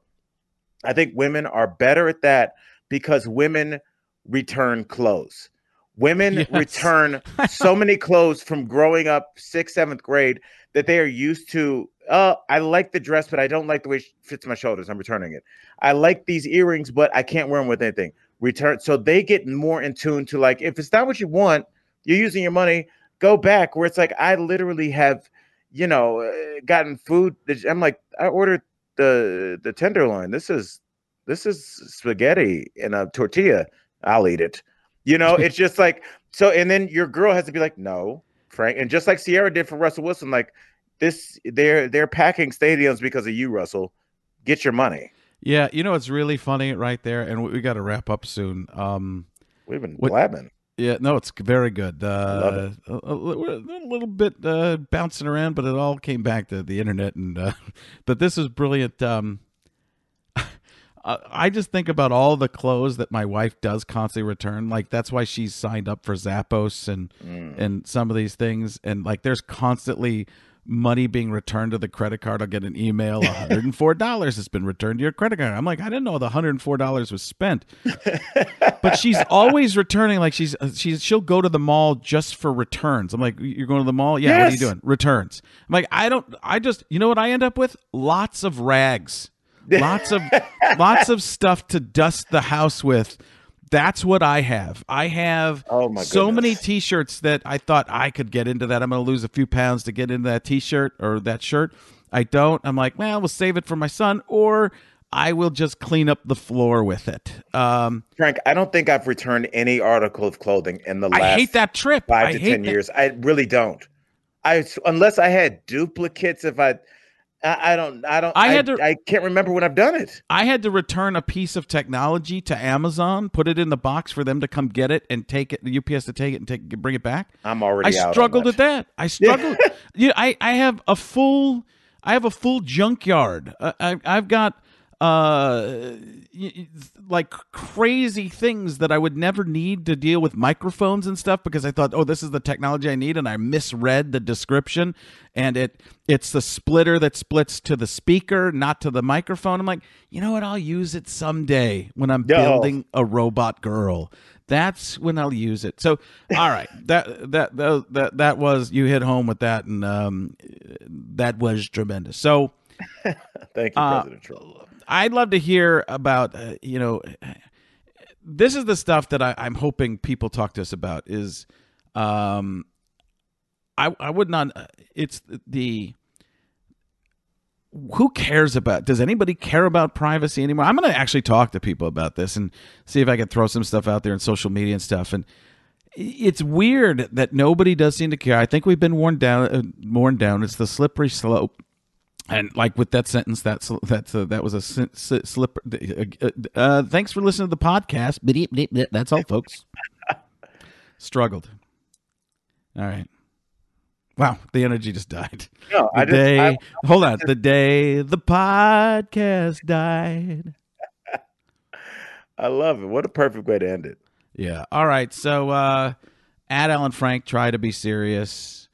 I think women are better at that because women return clothes. Women Yes. return so many clothes from growing up sixth, seventh grade that they are used to. Uh, I like the dress, but I don't like the way it fits my shoulders. I'm returning it. I like these earrings, but I can't wear them with anything. Return. So they get more in tune to like, if it's not what you want, you're using your money, go back. Where it's like, I literally have, you know, uh, gotten food. I'm like, I ordered the the tenderloin. This is this is spaghetti and a tortilla. I'll eat it. You know, it's just like so. And then your girl has to be like, no, Frank. And just like Ciara did for Russell Wilson, like this, they're they're packing stadiums because of you, Russell. Get your money. Yeah, you know it's really funny right there, and we, we got to wrap up soon. Um, We've been What- blabbing. yeah, no, it's very good. Uh, a, a, a little bit uh, bouncing around, but it all came back to the internet, and uh, but this is brilliant. Um, I I just think about all the clothes that my wife does constantly return. Like that's why she's signed up for Zappos and Mm. and some of these things. And like there's constantly money being returned to the credit card. I'll get an email, $104 has been returned to your credit card. I'm like, I didn't know the $104 was spent. but she's always returning. Like she's uh, she's she'll go to the mall just for returns. I'm like, you're going to the mall? Yeah. What are you doing? Returns. I'm like, I don't. I just you know what I end up with? Lots of rags. Lots of lots of stuff to dust the house with. That's what I have. I have Oh so many t-shirts that I thought I could get into that. I'm going to lose a few pounds to get into that t-shirt or that shirt. I don't. I'm like, well, we'll save it for my son or I will just clean up the floor with it. Um, Frank, I don't think I've returned any article of clothing in the last I hate that trip. five I to hate ten that. years. I really don't. I unless I had duplicates. If I, I, I don't. I don't. I I had to- I can't remember when I've done it. I had to return a piece of technology to Amazon, put it in the box for them to come get it and take it. The UPS to take it and take bring it back. I'm already. I struggled with that. I struggled. yeah, I I have a full I have a full junkyard. I, I I've got uh like crazy things that I would never need to deal with microphones and stuff because I thought, oh, this is the technology I need, and I misread the description, and it it's the splitter that splits to the speaker, not to the microphone. I'm like, you know what? I'll use it someday when I'm No. building a robot girl. That's when I'll use it. So, all right, that that that that, that was you hit home with that, and um, that was tremendous. So, Thank you, Uh, President Trump. I'd love to hear about uh, you know, this is the stuff that I, I'm hoping people talk to us about. Is um, I I would not. It's the who cares about does anybody care about privacy anymore i'm going to actually talk to people about this and see if i can throw some stuff out there in social media and stuff and it's weird that nobody does seem to care i think we've been worn down uh, worn down it's the slippery slope and like with that sentence that's that's uh, that was a slip uh, uh, uh, thanks for listening to the podcast. That's all folks. Struggled. All right. Wow the energy just died. No, the I just. day I, hold on. The day the podcast died. I love it. What a perfect way to end it. yeah. All right. So uh at alan frank try to be serious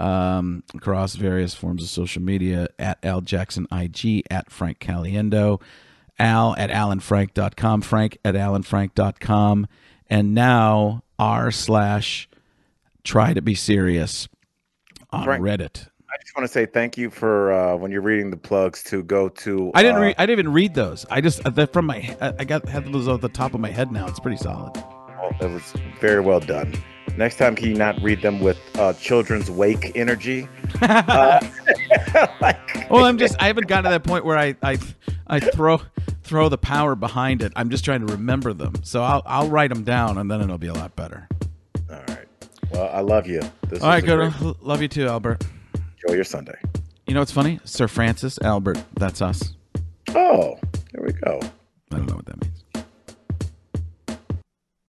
um across various forms of social media at al jackson ig at frank caliendo al at alanfrank.com frank at alanfrank.com and now r slash try to be serious on Frank. reddit I just want to say thank you for uh, when you're reading the plugs to go to. I didn't uh, read. I didn't even read those. I just uh, they're from my. I got had those off the top of my head now. It's pretty solid. well, that was very well done. Next time, can you not read them with uh, children's wake energy? Uh, like, Well, I'm just. I haven't gotten to that point where I I I throw throw the power behind it. I'm just trying to remember them. So I'll I'll write them down and then it'll be a lot better. all right. Well, I love you. This All right, good. great- Love you too, Albert. Enjoy your Sunday. You know what's funny? Sir Francis Albert. That's us. Oh, there we go. I don't know what that means.